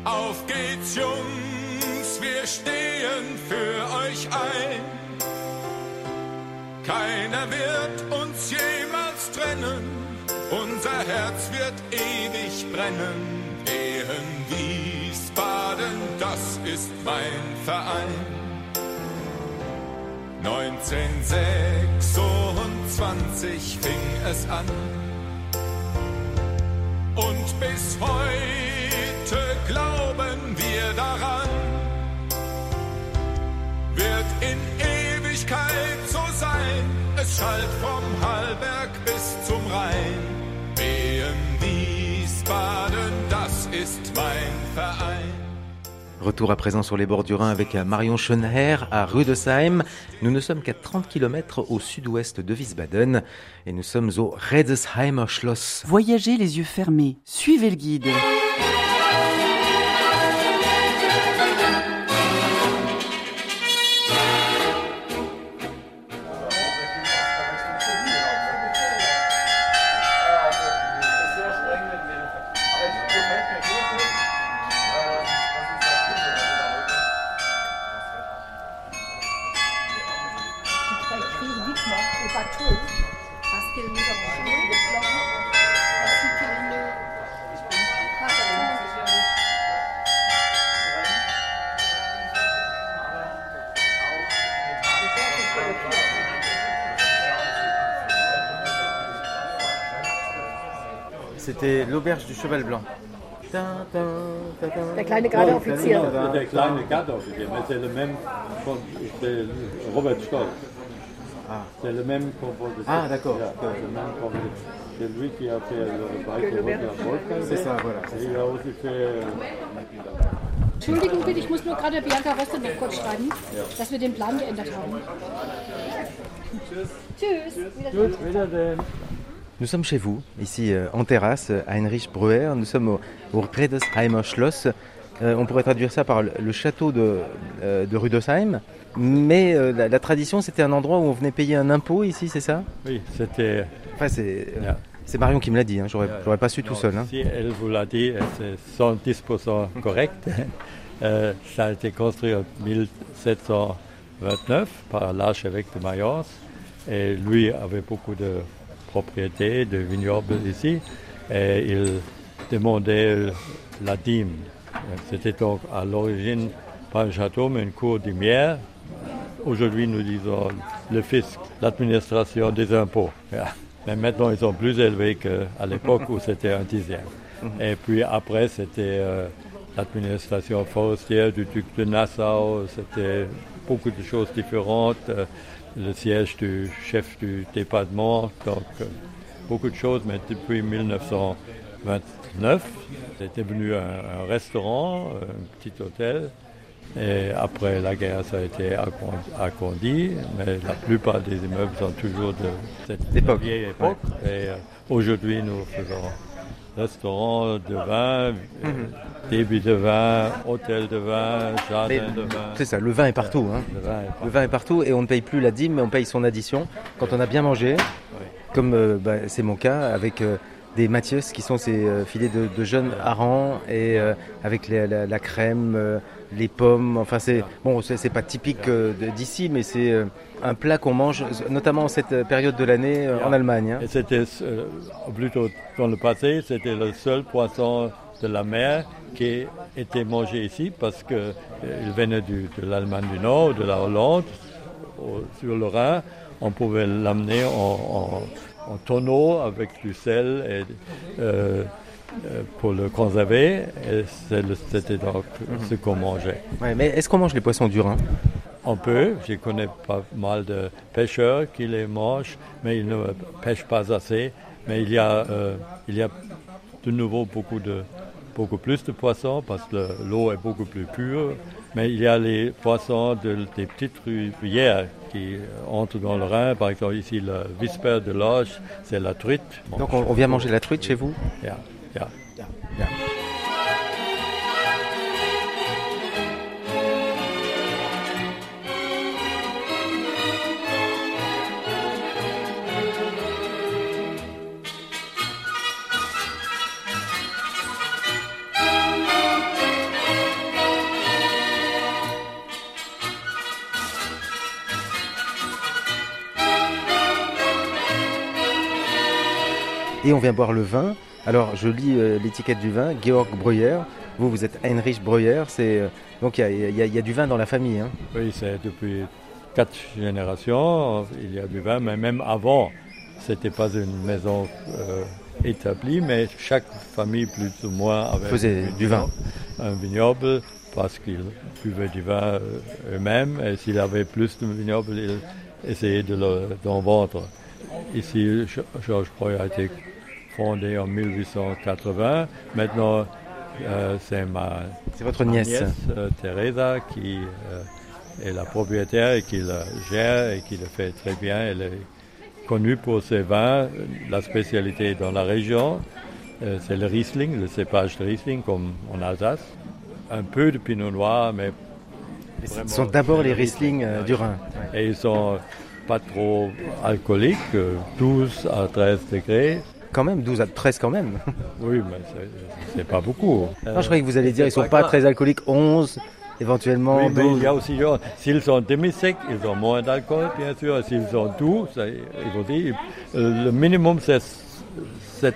Auf geht's, Jungs, wir stehen für euch ein. Keiner wird uns jemals trennen, unser Herz wird ewig brennen. Wien Wiesbaden, das ist mein Verein. 1926 fing es an. Und bis heute glauben wir daran, wird in Ewigkeit so sein. Es schallt vom Hallberg bis zum Rhein. Wehen Wiesbaden, ist mein Verein. Retour à présent sur les bords du Rhin avec Marion Schönherr à Rüdesheim. Nous ne sommes qu'à 30 km au sud-ouest de Wiesbaden et nous sommes au Redesheimer Schloss. Voyagez les yeux fermés, suivez le guide. C'était l'auberge du Cheval Blanc. Der kleine Gardeoffizier. Der kleine Gardeoffizier, mais c'est le même comme c'est Robert Stoll. C'est le même compositeur. Ah, d'accord. Ja, c'est lui qui a fait le Route à Wolfgang. C'est ça, voilà. Et il a aussi fait Entschuldigung bitte, ich muss nur gerade Bianca Roste noch kurz schreiben, dass wir den Plan geändert haben. Tschüss. Gut, wiedersehen. Nous sommes chez vous, ici euh, en terrasse, à Heinrich Breuer. Nous sommes au, au Redesheimer Schloss. Euh, on pourrait traduire ça par le, le château de, euh, de. Mais euh, la, la tradition, c'était un endroit où on venait payer un impôt ici, c'est ça? Oui, c'était. Enfin, c'est c'est Marion qui me l'a dit. Hein. J'aurais j'aurais pas su tout seul. hein. Si elle vous l'a dit, c'est 110% correct. Ça a été construit en 1729 par l'archevêque de Mayence. Et lui avait beaucoup de propriétés, de vignobles ici. Et il demandait la dîme. C'était donc à l'origine pas un château, mais une cour d'imière. Aujourd'hui, nous disons le fisc, l'administration des impôts. Ja. Mais maintenant, ils sont plus élevés qu'à l'époque où c'était un dixième. Et puis après, c'était euh, l'administration forestière du duc de Nassau. C'était beaucoup de choses différentes. Euh, le siège du chef du département. Donc, euh, beaucoup de choses. Mais depuis 1929, c'est devenu un, un restaurant, un petit hôtel. Et après la guerre, ça a été agrandi- mais la plupart des immeubles sont toujours de cette D'époque. vieille époque. Et euh, aujourd'hui, nous faisons restaurant de vin, euh, débit de vin, hôtel de vin, jardin de vin. C'est ça, le vin est partout. hein. Le vin est partout. Le vin est partout et on ne paye plus la dîme, mais on paye son addition quand on a bien mangé, comme euh, bah, c'est mon cas avec euh, des Mathias qui sont ces euh, filets de, de jeunes harengs et avec les- la, la crème, les pommes. Enfin, c'est bon, c'est pas typique euh, d'ici, mais c'est euh, un plat qu'on mange, notamment en cette euh, période de l'année en Allemagne. hein. Et c'était plutôt dans le passé, c'était le seul poisson de la mer qui était mangé ici parce que euh, il venait de l'Allemagne du Nord, de la Hollande, sur le Rhin. On pouvait l'amener en, en- tonneau avec du sel et pour le conserver. C'était donc ce qu'on mangeait. Ouais, mais est-ce qu'on mange les poissons du Rhin? On peut, je connais pas mal de pêcheurs qui les mangent, mais ils ne pêchent pas assez. Mais il y a, euh, il y a de nouveau beaucoup, de, beaucoup plus de poissons parce que le- l'eau est beaucoup plus pure. Mais il y a les poissons de- des petites rivières qui euh, entrent dans le Rhin. Par exemple, ici, le Visper de Loge, c'est la truite. Donc on, on vient manger la truite chez vous? Yeah, yeah. Et on vient boire le vin. Alors je lis euh, l'étiquette du vin, Georg Breuer. Vous, vous êtes Heinrich Breuer. C'est, euh, donc il y a, y y du vin dans la famille. hein. Oui, c'est depuis quatre générations, il y a du vin, mais même avant, c'était pas une maison euh, établie, mais chaque famille plus ou moins avait Faisait un du vin. un vignoble, parce qu'ils buvaient du vin euh, eux-mêmes, et s'il avait plus de vignobles, ils essayaient de le- d'en vendre. Ici, Ge- Georges Breuer a été fondé en 1880. Maintenant, euh, c'est ma C'est votre nièce. euh, Teresa qui euh, est la propriétaire et qui le gère et qui le fait très bien. Elle est connue pour ses vins. La spécialité dans la région, c'est le Riesling, le cépage de Riesling comme en Alsace. Un peu de Pinot Noir, mais Ce sont d'abord les le Riesling du Rhin. Et ils sont pas trop alcooliques, euh, 12 à 13 degrés. Quand même, 12 à 13 quand même. Oui, mais c'est- pas beaucoup. Non, je croyais que vous allez dire ils sont pas très alcooliques, 11 éventuellement. Oui, mais 12. il y a aussi, s'ils sont demi-secs, ils ont moins d'alcool, bien sûr. S'ils sont doux, ça, ils vont dire, euh, le minimum, c'est 7%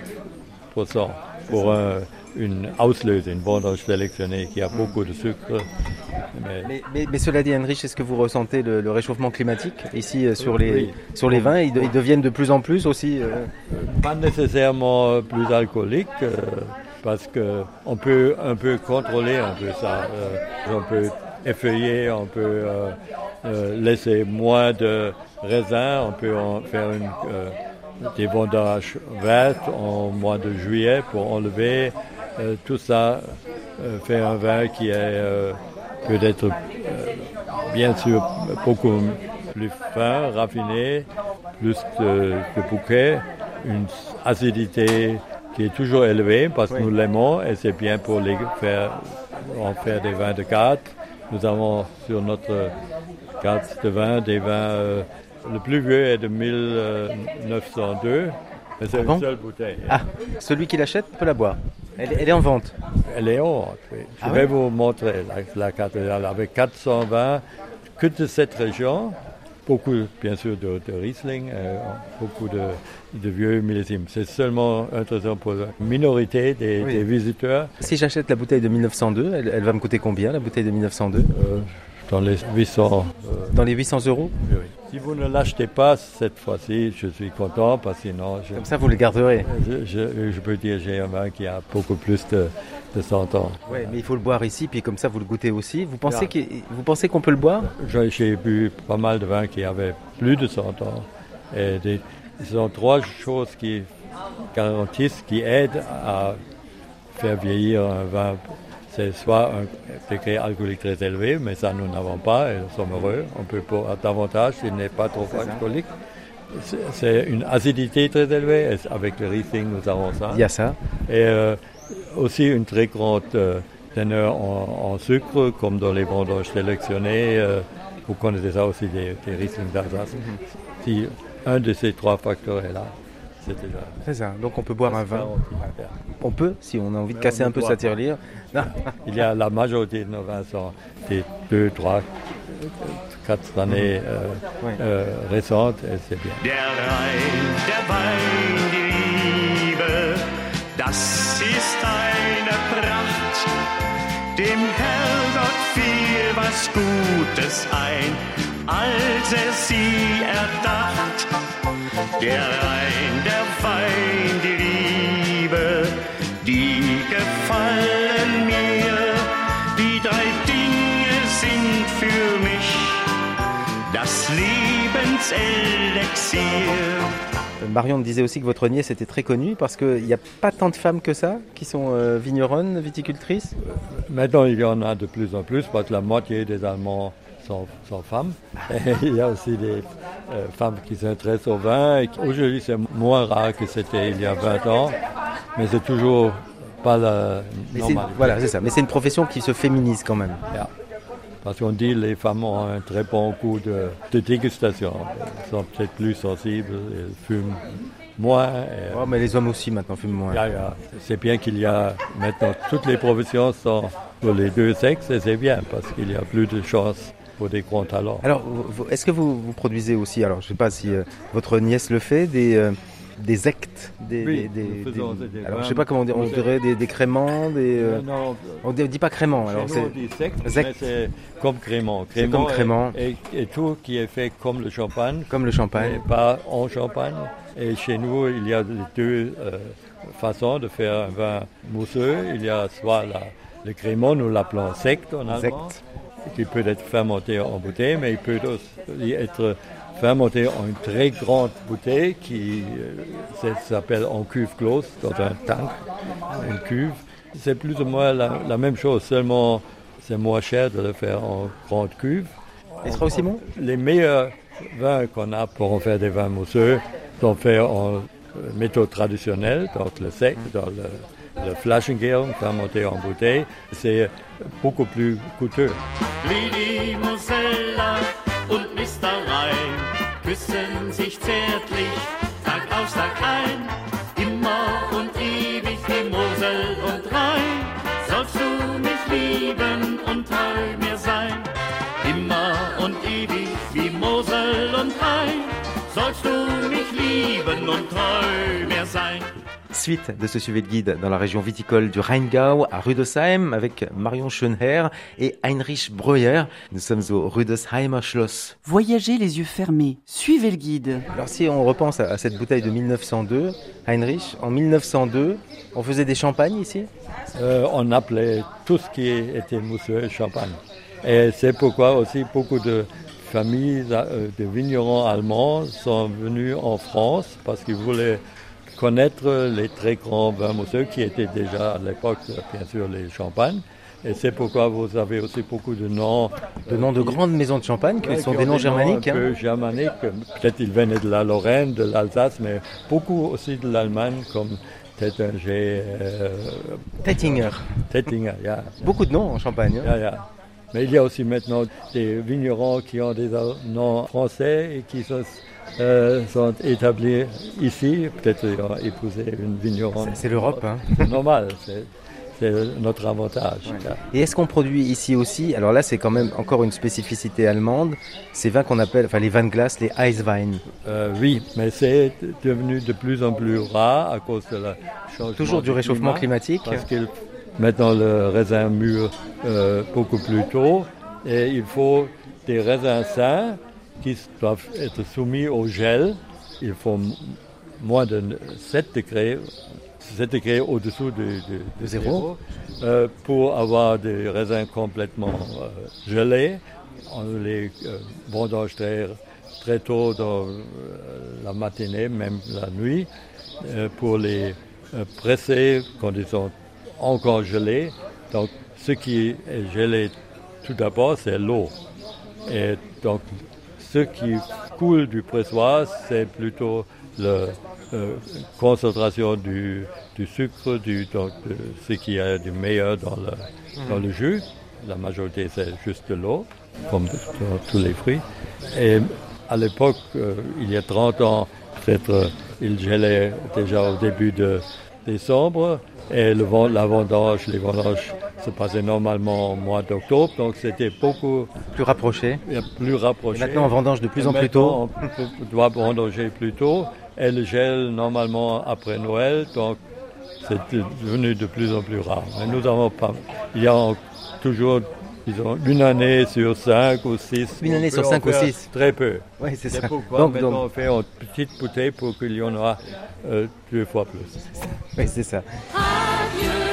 pour un- une Auslöse, une vendange sélectionnée qui a beaucoup de sucre. Mais, Mais, mais- mais cela dit, Heinrich, est-ce que vous ressentez le, le réchauffement climatique ici euh, sur les, Oui. sur les vins? Ils, de- ils deviennent de plus en plus aussi euh, pas nécessairement plus alcoolique, euh, parce qu'on peut un peu contrôler un peu ça. Euh, on peut effeuiller, on peut euh, euh, laisser moins de raisins, on peut en faire une, euh, des vendages vertes en mois de juillet pour enlever euh, tout ça, euh, faire un vin qui est euh, peut-être euh, bien sûr beaucoup plus fin, raffiné, plus de, de bouquet, une acidité qui est toujours élevée parce que nous l'aimons et c'est bien pour les faire, en faire des vins de carte. Nous avons sur notre carte de vin des vins, euh, le plus vieux est de 1902, mais c'est Ah bon une seule bouteille. Ah, celui qui l'achète peut la boire. Elle, elle est en vente. Elle est en vente, oui. Je Ah vais ouais vous montrer la, la cathédrale avec 420 que de cette région. Beaucoup, bien sûr, de, de Riesling, euh, beaucoup de, de vieux millésimes. C'est seulement intéressant pour la minorité des, Oui. des visiteurs. Si j'achète la bouteille de 1902, elle, elle va me coûter combien la bouteille de 1902 euh, Dans les 800. euh, Dans les 800 euros? oui. Si vous ne l'achetez pas cette fois-ci, je suis content parce que sinon, je, Comme ça, vous le garderez. je, je- je peux dire j'ai un vin qui a beaucoup plus de, de 100 ans. Ouais, mais il faut le boire ici, puis comme ça, vous le goûtez aussi. Vous pensez qu'on peut le boire? J'ai j'ai bu pas mal de vins qui avaient plus de 100 ans. Et des, ce sont trois choses qui garantissent, qui aident à faire vieillir un vin. C'est soit un degré alcoolique très élevé, mais ça nous n'avons pas et nous sommes heureux. On peut boire davantage s'il n'est pas trop alcoolique. C'est- une acidité très élevée. et avec le Riesling, nous avons ça. Il y a ça. Et euh, aussi une très grande euh, teneur en, en sucre, comme dans les vendanges sélectionnées. euh, vous connaissez ça aussi des, des Riesling d'Alsace. Si un de ces trois facteurs est là, c'est déjà. C'est ça. Donc on peut boire un vin. On peut, si on a envie de Mais casser un peu sa tirelire. Il y a la majorité de nos vins sont des deux, trois, quatre années euh, Ouais. euh, récentes et c'est bien. Der Rhein, der Wein, die Liebe, das ist eine Pracht. Dem Herrgott fiel was Gutes ein, als er sie erdacht. Der Rhein, der Wein, die Liebe, die gefallen mir. Die drei Dinge sind für mich das Lebenselixier. Euh, Marion me disait aussi que votre nièce était très connue parce qu'il n'y a pas tant de femmes que ça qui sont euh, vigneronnes, viticultrices? Maintenant, il y en a de plus en plus parce que la moitié des Allemands sont femmes. Et il y a aussi des euh, femmes qui s'intéressent au vin. Aujourd'hui, c'est moins rare que c'était il y a 20 ans, mais c'est toujours pas la normalité. voilà, c'est ça. Mais c'est une profession qui se féminise quand même. Parce qu'on dit que les femmes ont un très bon goût de, de dégustation. Elles sont peut-être plus sensibles, elles fument moins. et- Oh, mais les hommes aussi maintenant fument moins. C'est bien qu'il y a maintenant toutes les professions sont pour les deux sexes et c'est bien parce qu'il y a plus de chances pour des grands talents. Alors, est-ce que vous, vous produisez aussi, alors je ne sais pas si euh, votre nièce le fait, des, euh, des actes des, Oui, des- nous des- faisons des- des Alors, je sais pas comment on dit, on dirait des, des créments, des. euh, Non, on ne dit pas créments, alors c'est. sect, Sect. c'est comme crément. C'est comme crément. Et, et tout qui est fait comme le champagne. Comme le champagne. Mais pas en champagne. Et chez nous, il y a deux euh, façons de faire un vin mousseux. Il y a soit la, le crément, nous l'appelons sect en allemand, qui peut être fermenté en bouteille, mais il peut aussi être fermenté en une très grande bouteille qui euh, s'appelle en cuve close, dans un tank, une cuve. C'est plus ou moins la, la même chose, seulement c'est moins cher de le faire en grande cuve. Il sera aussi bon? Les meilleurs vins qu'on a pour en faire des vins mousseux sont faits en euh, méthode traditionnelle, donc le sec, dans le, le Flaschengärung, fermenté en bouteille. C'est beaucoup plus coûteux. Lady Mosella und Mr. Rhein küssen sich zärtlich Tag aus Tag ein. Immer und ewig wie Mosel und Rhein sollst du mich lieben und treu mir sein. Immer und ewig wie Mosel und Rhein sollst du mich lieben und treu. Suite de ce suivi de guide dans la région viticole du Rheingau à Rüdesheim avec Marion Schönherr et Heinrich Breuer. Nous sommes au Rüdesheimer Schloss. Voyagez les yeux fermés, suivez le guide. Alors si on repense à, à cette bouteille de 1902, Heinrich, en 1902, on faisait des champagnes ici? Euh, on appelait tout ce qui était mousseux champagne. Et c'est pourquoi aussi beaucoup de familles euh, de vignerons allemands sont venus en France parce qu'ils voulaient connaître les très grands vins mousseux qui étaient déjà à l'époque, bien sûr, les champagnes. Et c'est pourquoi vous avez aussi beaucoup de noms. De noms de grandes maisons de champagne qui Ouais, sont qui des noms germaniques. Un hein. peu germaniques. Peut-être ils venaient de la Lorraine, de l'Alsace, mais beaucoup aussi de l'Allemagne, comme Tettinger. Euh, Tettinger. Tettinger, ja. Beaucoup de noms en Champagne. hein. Ja, ja. Mais il y a aussi maintenant des vignerons qui ont des noms français et qui sont, euh, sont établis ici. Peut-être ils ont épousé une vigneronne. C'est l'Europe. Hein. C'est normal, c'est notre avantage. Et est-ce qu'on produit ici aussi Alors là, c'est quand même encore une spécificité allemande. Ces vins qu'on appelle, enfin les vins de glace, les Eiswein. Euh, oui, mais c'est devenu de plus en plus rare à cause de la changement Toujours du réchauffement climat, climatique. Parce que maintenant le raisin mûr euh, beaucoup plus tôt et il faut des raisins sains qui doivent être soumis au gel. Il faut moins de 7 degrés, 7 degrés au-dessous de, de- de De zéro. euh, pour avoir des raisins complètement euh, gelés. On les euh, vendange très, très tôt dans euh, la matinée, même la nuit, pour les presser quand ils sont encore gelés. Donc, ce qui est gelé tout d'abord, c'est l'eau. Et donc, ce qui coule du pressoir, c'est plutôt la concentration du, sucre, du, donc, ce qui est du meilleur dans le, dans le jus. La majorité, c'est juste de l'eau, comme dans tous les fruits. Et à l'époque, euh, il y a 30 ans, peut-être, euh, il gelait déjà au début de décembre. Et le, la vendange, les vendanges se passaient normalement au mois d'octobre, donc c'était beaucoup Plus rapproché. plus rapproché. Et maintenant, on vendange de plus Et en plus tôt. On doit vendanger plus tôt. Et le gel normalement après Noël, donc c'est devenu de plus en plus rare. Mais nous avons pas. Il y a toujours, disons, une année sur cinq ou six. Une année sur cinq ou six. Très peu. Oui, c'est ça. pourquoi Donc, maintenant donc- on fait en petite bouteille pour qu'il y en aura euh, deux fois plus? Oui, c'est ça. Adieu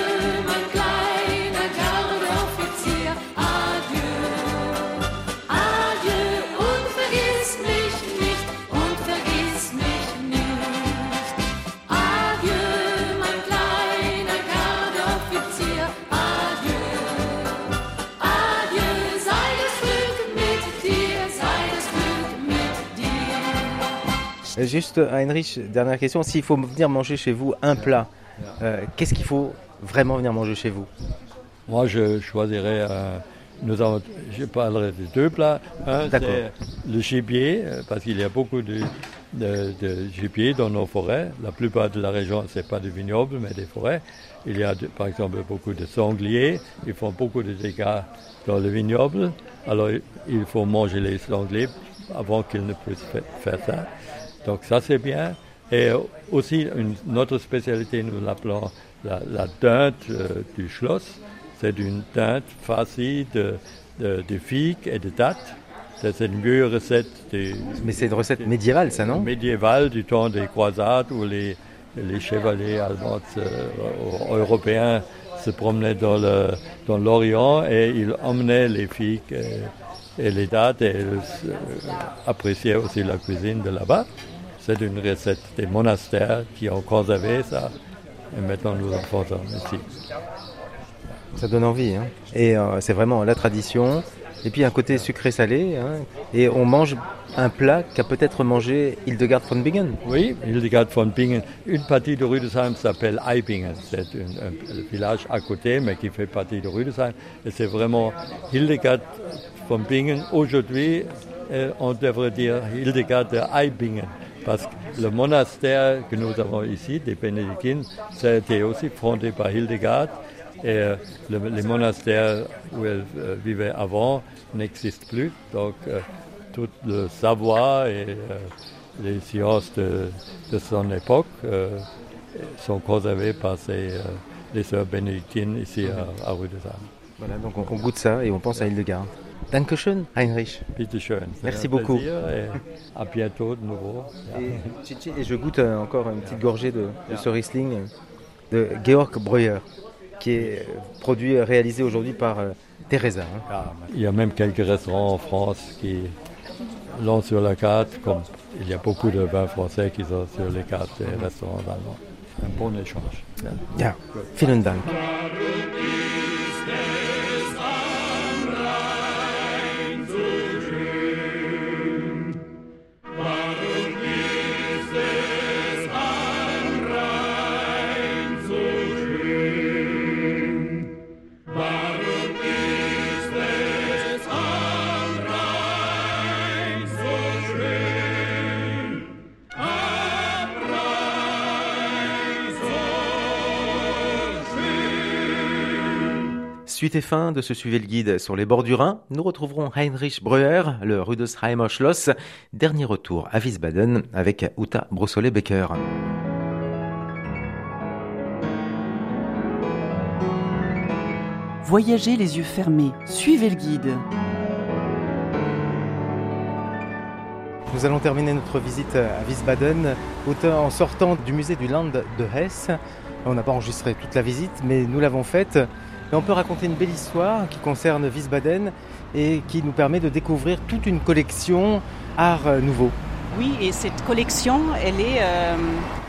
Juste, Heinrich, dernière question. S'il faut venir manger chez vous un plat, euh, qu'est-ce qu'il faut vraiment venir manger chez vous? Moi, je choisirais. euh, nous avons, je parlerai de deux plats. Un, c'est le gibier, euh, parce qu'il y a beaucoup de, de, de gibier dans nos forêts. La plupart de la région, c'est pas des vignobles, mais des forêts. Il y a, de- par exemple, beaucoup de sangliers. Ils font beaucoup de dégâts dans le vignoble. Alors, il faut manger les sangliers avant qu'ils ne puissent fa- faire ça. Donc, ça, c'est bien. Et aussi, une, notre spécialité, nous l'appelons la, la dinde euh, du Schloss. C'est une dinde farcie de, de, de figues et de dattes. C'est une vieille recette des, Mais c'est une recette médiévale, ça, non? Médiévale du temps des croisades où les, les chevaliers allemands euh, européens se promenaient dans le- dans l'Orient et ils emmenaient les figues et, et les dattes et ils euh, appréciaient aussi la cuisine de là-bas. C'est une recette des monastères qui ont conservé ça et maintenant nous en faisons ici. Ça donne envie. hein. Et euh, c'est vraiment la tradition. Et puis un côté sucré-salé. hein. Et on mange un plat qu'a peut-être mangé Hildegard von Bingen. Oui, Hildegard von Bingen. Une partie de Rüdesheim s'appelle Eibingen. C'est un, un village à côté, mais qui fait partie de Rüdesheim. Et c'est vraiment Hildegard von Bingen. Aujourd'hui, euh, on devrait dire Hildegard de Eibingen. Parce que le monastère que nous avons ici, des bénédictines, ça a été aussi fondé par Hildegard. Et euh, le- les monastères où elle euh, vivait avant n'existent plus. Donc, euh, tout le savoir et les sciences de, son époque sont conservées par ces, les sœurs bénédictines ici à, à Rüdesheim. Voilà, donc on, on goûte ça et on pense à Hildegard. Dankeschön, Heinrich. Bitte schön. Merci beaucoup. et à bientôt de nouveau. Et, je goûte euh, encore une petite gorgée de, de ce Riesling euh, de Georg Breuer, qui est euh, produit, réalisé aujourd'hui par euh, Teresa. hein. Il y a même quelques restaurants en France qui l'ont sur la carte, comme il y a beaucoup de vins français qui sont sur les cartes des restaurants allemands. Un bon échange. Ja, vielen Dank. Suite et fin de ce Suivez le Guide sur les bords du Rhin, nous retrouverons Heinrich Breuer, le Rüdesheimer Schloss. Dernier retour à Wiesbaden avec Uta Brossolet-Becker. Voyagez les yeux fermés, suivez le guide. Nous allons terminer notre visite à Wiesbaden Uta, en sortant du musée du Land de Hesse. On n'a pas enregistré toute la visite, mais nous l'avons faite. On peut raconter une belle histoire qui concerne Wiesbaden et qui nous permet de découvrir toute une collection art euh, nouveau. Oui, et cette collection, elle est euh,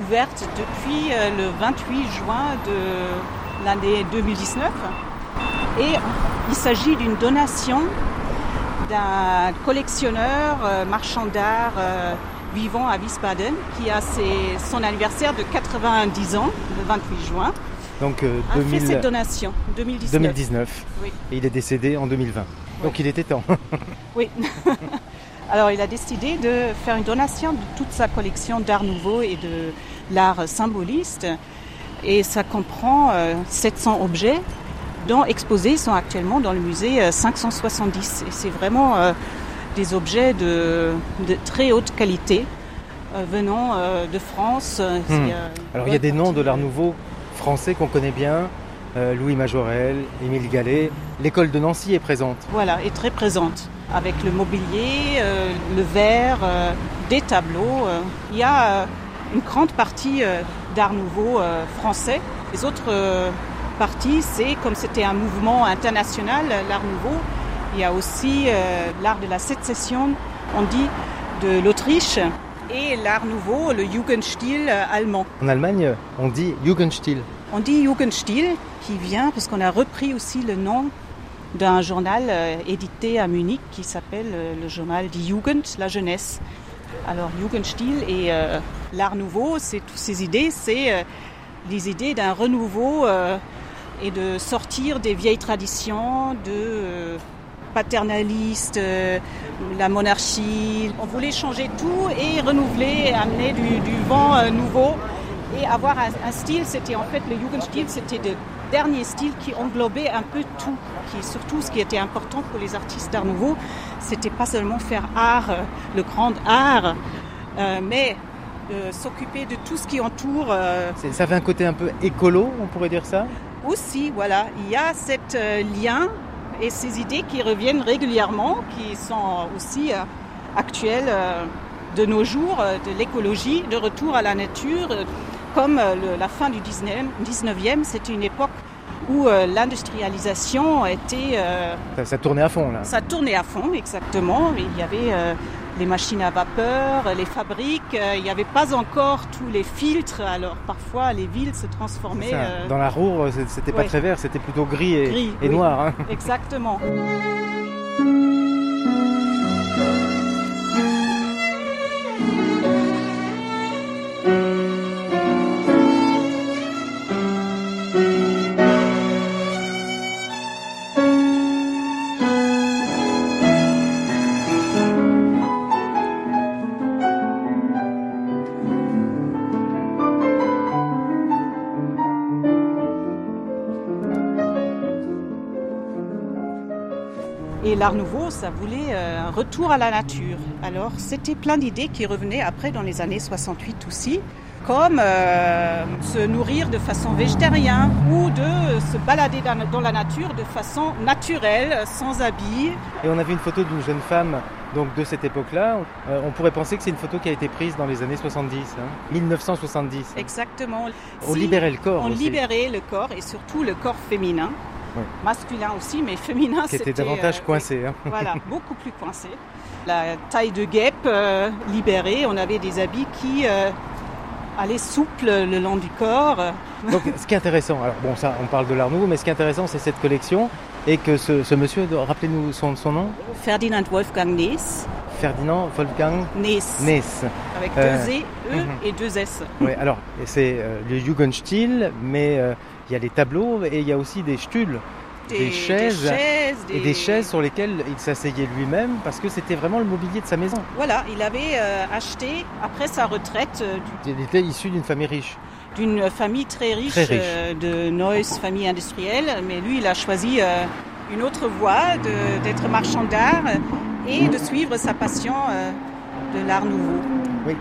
ouverte depuis euh, le 28 juin de l'année 2019. Et il s'agit d'une donation d'un collectionneur marchand d'art vivant à Wiesbaden qui a son anniversaire de 90 ans, le 28 juin. Donc euh, A 2000 fait cette donation, 2019. 2019. Oui. Et il est décédé en 2020. Donc il était temps. Oui. Alors il a décidé de faire une donation de toute sa collection d'art nouveau et de l'art symboliste. Et ça comprend euh, 700 objets dont exposés sont actuellement dans le musée euh, 570. Et c'est vraiment euh, des objets de, de très haute qualité euh, venant euh, de France. Euh, Hmm. euh, Alors il y a des noms de l'art nouveau français qu'on connaît bien. Euh, Louis Majorel, Émile Gallet. L'école de Nancy est présente. Voilà, est très présente. Avec le mobilier, euh, le verre, euh, des tableaux. Il y a une grande partie d'art nouveau français. Les autres parties, c'est comme c'était un mouvement international, l'art nouveau. Il y a aussi l'art de la sécession, on dit, de l'Autriche. Et l'art nouveau, le Jugendstil euh, allemand. En Allemagne, on dit Jugendstil. On dit Jugendstil, qui vient parce qu'on a repris aussi le nom d'un journal euh, édité à Munich qui s'appelle euh, le journal Die Jugend, la jeunesse. Alors Jugendstil et euh, l'art nouveau, c'est toutes ces idées, c'est euh, les idées d'un renouveau euh, et de sortir des vieilles traditions de paternalistes, euh, la monarchie. On voulait changer tout et renouveler, amener du, du vent euh, nouveau et avoir un, un style. C'était en fait le Jugendstil, c'était le dernier style qui englobait un peu tout. Qui surtout ce qui était important pour les artistes d'art nouveau, c'était pas seulement faire art, euh, le grand art, euh, mais euh, s'occuper de tout ce qui entoure. euh, Ça fait un côté un peu écolo, on pourrait dire ça? Aussi, voilà, il y a cet lien et ces idées qui reviennent régulièrement, qui sont aussi euh, actuelles euh, de nos jours, euh, de l'écologie, de retour à la nature. Comme la fin du 19e, 19e, c'était une époque où l'industrialisation était... ça, tournait à fond là. ça tournait à fond, exactement. Il y avait les machines à vapeur, les fabriques. euh, il n'y avait pas encore tous les filtres. Alors parfois, les villes se transformaient. Euh, Dans la Roure, c'est- c'était pas très vert, c'était plutôt gris et, Gris, et oui. noir. hein. Exactement. Et l'art nouveau, ça voulait euh, un retour à la nature. Alors, c'était plein d'idées qui revenaient après dans les années 68 aussi, comme euh, se nourrir de façon végétarienne ou de se balader dans, la nature de façon naturelle, sans habits. Et on a vu une photo d'une jeune femme donc de cette époque-là. Euh, on pourrait penser que c'est une photo qui a été prise dans les années 70, hein, 1970. Exactement. On libérait le corps On aussi. libérait le corps et surtout le corps féminin. Oui. Masculin aussi, mais féminin, Qui était davantage euh, coincé. hein. Voilà, beaucoup plus coincé. La taille de guêpe euh, libérée, on avait des habits qui euh, allaient souples le long du corps. Donc, ce qui est intéressant, alors bon, ça, on parle de l'art nouveau, mais ce qui est intéressant, c'est cette collection et que ce, ce monsieur, rappelez-nous son, son nom, Ferdinand Wolfgang Nees, Ferdinand Wolfgang Nees, Nees. avec Euh, deux E, E et deux S. Oui, alors, c'est euh, le Jugendstil, mais euh, il y a les tableaux et il y a aussi des stühls, des, chaises, chaises, et des chaises sur lesquelles il s'asseyait lui-même parce que c'était vraiment le mobilier de sa maison. Voilà, il avait euh, acheté, après sa retraite, euh, du- Il était issu d'une famille riche. d'une famille très riche, Très riche. euh, de Neuss, famille industrielle, mais lui, il a choisi une autre voie, d'être marchand d'art et de suivre sa passion de l'art nouveau.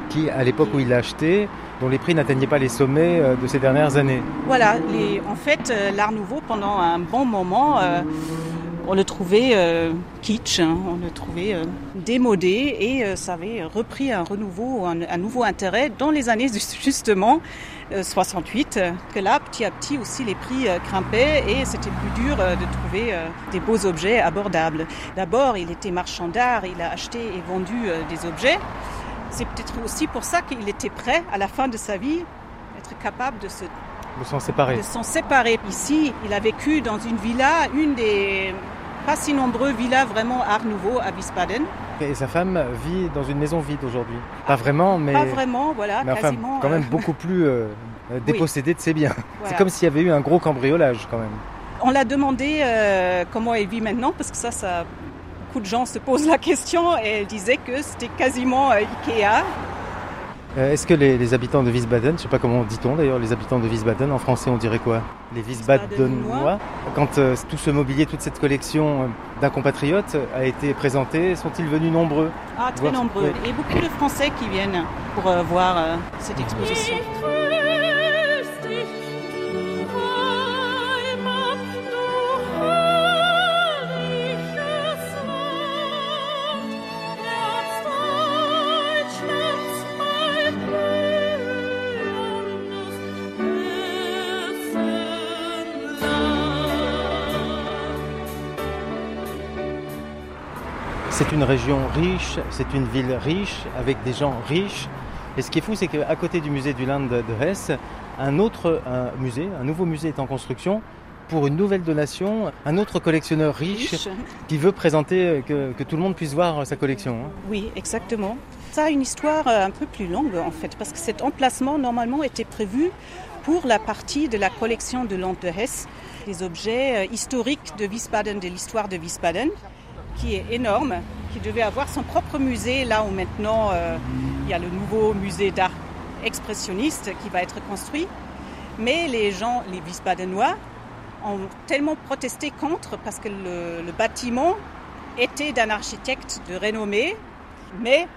Qui, à l'époque où il l'a acheté, dont les prix n'atteignaient pas les sommets euh, de ces dernières années. Voilà, en fait, euh, l'art nouveau, pendant un bon moment, euh, on le trouvait kitsch, hein, on le trouvait démodé et ça avait repris un renouveau, un, un nouveau intérêt dans les années justement euh, 68, euh, que là, petit à petit aussi, les prix grimpaient et c'était plus dur de trouver des beaux objets abordables. D'abord, il était marchand d'art, il a acheté et vendu des objets. C'est peut-être aussi pour ça qu'il était prêt, à la fin de sa vie, être capable de se De s'en séparer. de s'en séparer. Ici, il a vécu dans une villa, une des pas si nombreuses villas vraiment art nouveau à Wiesbaden. Et sa femme vit dans une maison vide aujourd'hui. Pas vraiment, mais, Pas vraiment, voilà, mais enfin, quasiment. quand même euh, beaucoup plus euh, euh, dépossédé de ses biens. Voilà. C'est comme s'il y avait eu un gros cambriolage quand même. On l'a demandé euh, comment elle vit maintenant, parce que ça, ça, beaucoup de gens se posent la question, et elle disait que c'était quasiment euh, Ikea. Euh, Est-ce que les, les habitants de Wiesbaden, je ne sais pas comment dit-on d'ailleurs, les habitants de Wiesbaden, en français on dirait quoi? Les Wiesbadenois Quand euh, tout ce mobilier, toute cette collection d'un compatriote a été présentée, sont-ils venus nombreux? Ah, très nombreux. Et beaucoup de Français qui viennent pour euh, voir euh, cette exposition. C'est une région riche, c'est une ville riche, avec des gens riches. Et ce qui est fou, c'est qu'à côté du musée du Land de Hesse, un autre un musée, un nouveau musée est en construction, pour une nouvelle donation, un autre collectionneur riche, Riche. qui veut présenter, euh, que, que tout le monde puisse voir euh, sa collection. hein. Oui, exactement. Ça a une histoire euh, un peu plus longue en fait, parce que cet emplacement normalement était prévu pour la partie de la collection de Land de Hesse, des objets historiques de Wiesbaden, de l'histoire de Wiesbaden, qui est énorme, qui devait avoir son propre musée là où maintenant euh, il y a le nouveau musée d'art expressionniste qui va être construit. Mais les gens, les Wiesbadenois, ont tellement protesté contre parce que le, le bâtiment était d'un architecte de renommée, mais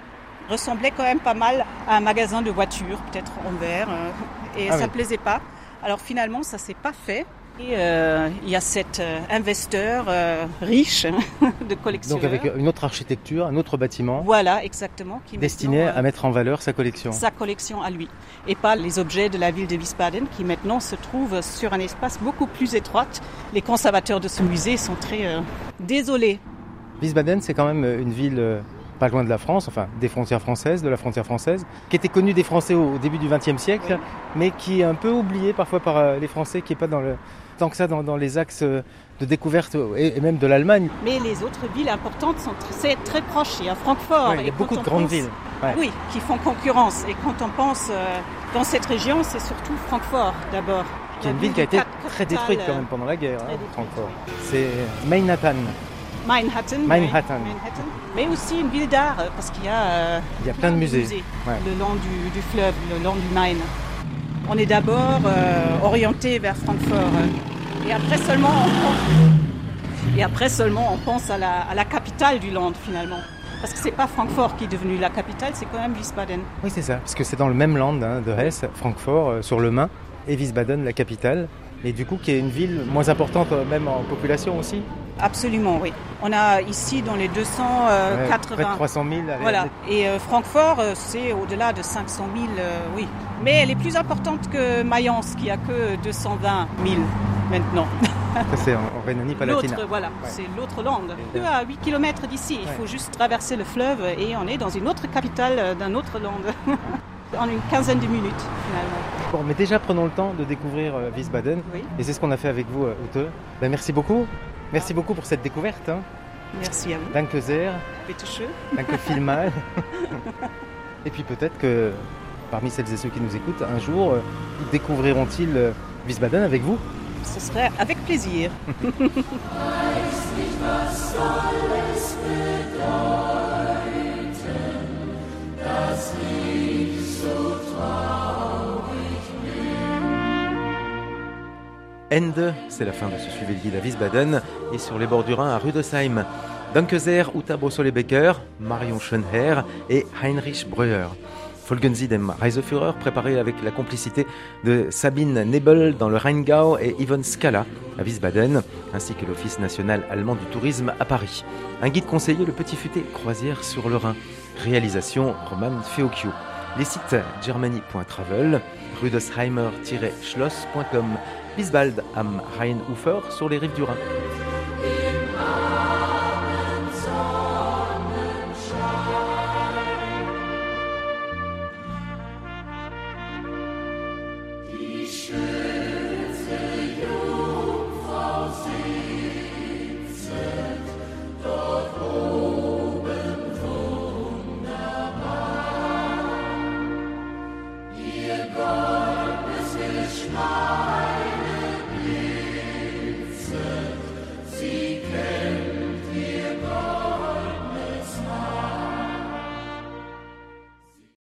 ressemblait quand même pas mal à un magasin de voitures, peut-être en verre, euh, et Ah ça oui. plaisait pas. Alors finalement, ça s'est pas fait. Et euh, il y a cet euh, investisseur euh, riche de collectionneur. Donc avec une autre architecture, un autre bâtiment, Voilà, exactement. Qui destiné à mettre en valeur sa collection. sa collection à lui et pas les objets de la ville de Wiesbaden qui maintenant se trouvent sur un espace beaucoup plus étroit. Les conservateurs de ce musée sont très euh, désolés. Wiesbaden, c'est quand même une ville pas loin de la France, enfin des frontières françaises, de la frontière française, qui était connue des Français au début du XXe siècle, mais qui est un peu oubliée parfois par les Français, qui est pas dans le tant que ça dans, dans les axes euh, de découverte euh, et, et même de l'Allemagne. Mais les autres villes importantes sont tr- c'est très proches. Il y a Francfort. Ouais, il y a beaucoup de grandes pense- villes. Ouais. Oui, qui font concurrence. Et quand on pense euh, dans cette région, c'est surtout Francfort d'abord. Qui est une ville qui a été très détruite quand même pendant la guerre, très hein, Francfort. C'est Manhattan. Manhattan. Mais aussi une ville d'art, parce qu'il y a, euh, Il y a plein de musées. Ouais. le long du, du fleuve, le long du Main. On est d'abord euh, orienté vers Francfort. euh, et après seulement on pense, et après seulement on pense à la, à la capitale du Land finalement. Parce que c'est pas Francfort qui est devenu la capitale, c'est quand même Wiesbaden. Oui, c'est ça, parce que c'est dans le même land hein, de Hesse, Francfort, euh, sur le Main, et Wiesbaden, la capitale, et du coup qui est une ville moins importante même en population aussi. Absolument, oui. On a ici dans les 280. Ouais, près de 300 000. allez, Voilà. Et euh, Francfort, c'est au-delà de 500 000, euh, oui. Mais elle est plus importante que Mayence, qui a que 220 000 maintenant. C'est en, Rhénanie-Palatinat. L'autre, voilà, Ouais. c'est l'autre langue. Peu à 8 km d'ici, il Ouais. faut juste traverser le fleuve et on est dans une autre capitale euh, d'un autre land. en une quinzaine de minutes, finalement. Bon, mais déjà prenons le temps de découvrir euh, Wiesbaden, Oui. et c'est ce qu'on a fait avec vous, euh, Ute. Ben, merci beaucoup. Merci beaucoup pour cette découverte. Hein. Merci à vous. Danke sehr, Bitte schön. danke vielmal. et puis peut-être que parmi celles et ceux qui nous écoutent, un jour, euh, découvriront-ils euh, Wiesbaden avec vous? Ce serait avec plaisir. Ende, c'est la fin de ce suivi le guide à Wiesbaden et sur les bords du Rhin à Rüdesheim. Danke sehr, Uta Brossole-Becker, Marion Schönherr et Heinrich Breuer. Folgen Sie dem Reiseführer, préparé avec la complicité de Sabine Nebel dans le Rheingau et Yvonne Scala à Wiesbaden, ainsi que l'Office national allemand du tourisme à Paris. Un guide conseillé, le Petit Futé, croisière sur le Rhin. Réalisation Roman Feocchio. Les sites germany.travel, rudesheimer-schloss.com, Bisbald am Rheinufer sur les rives du Rhin.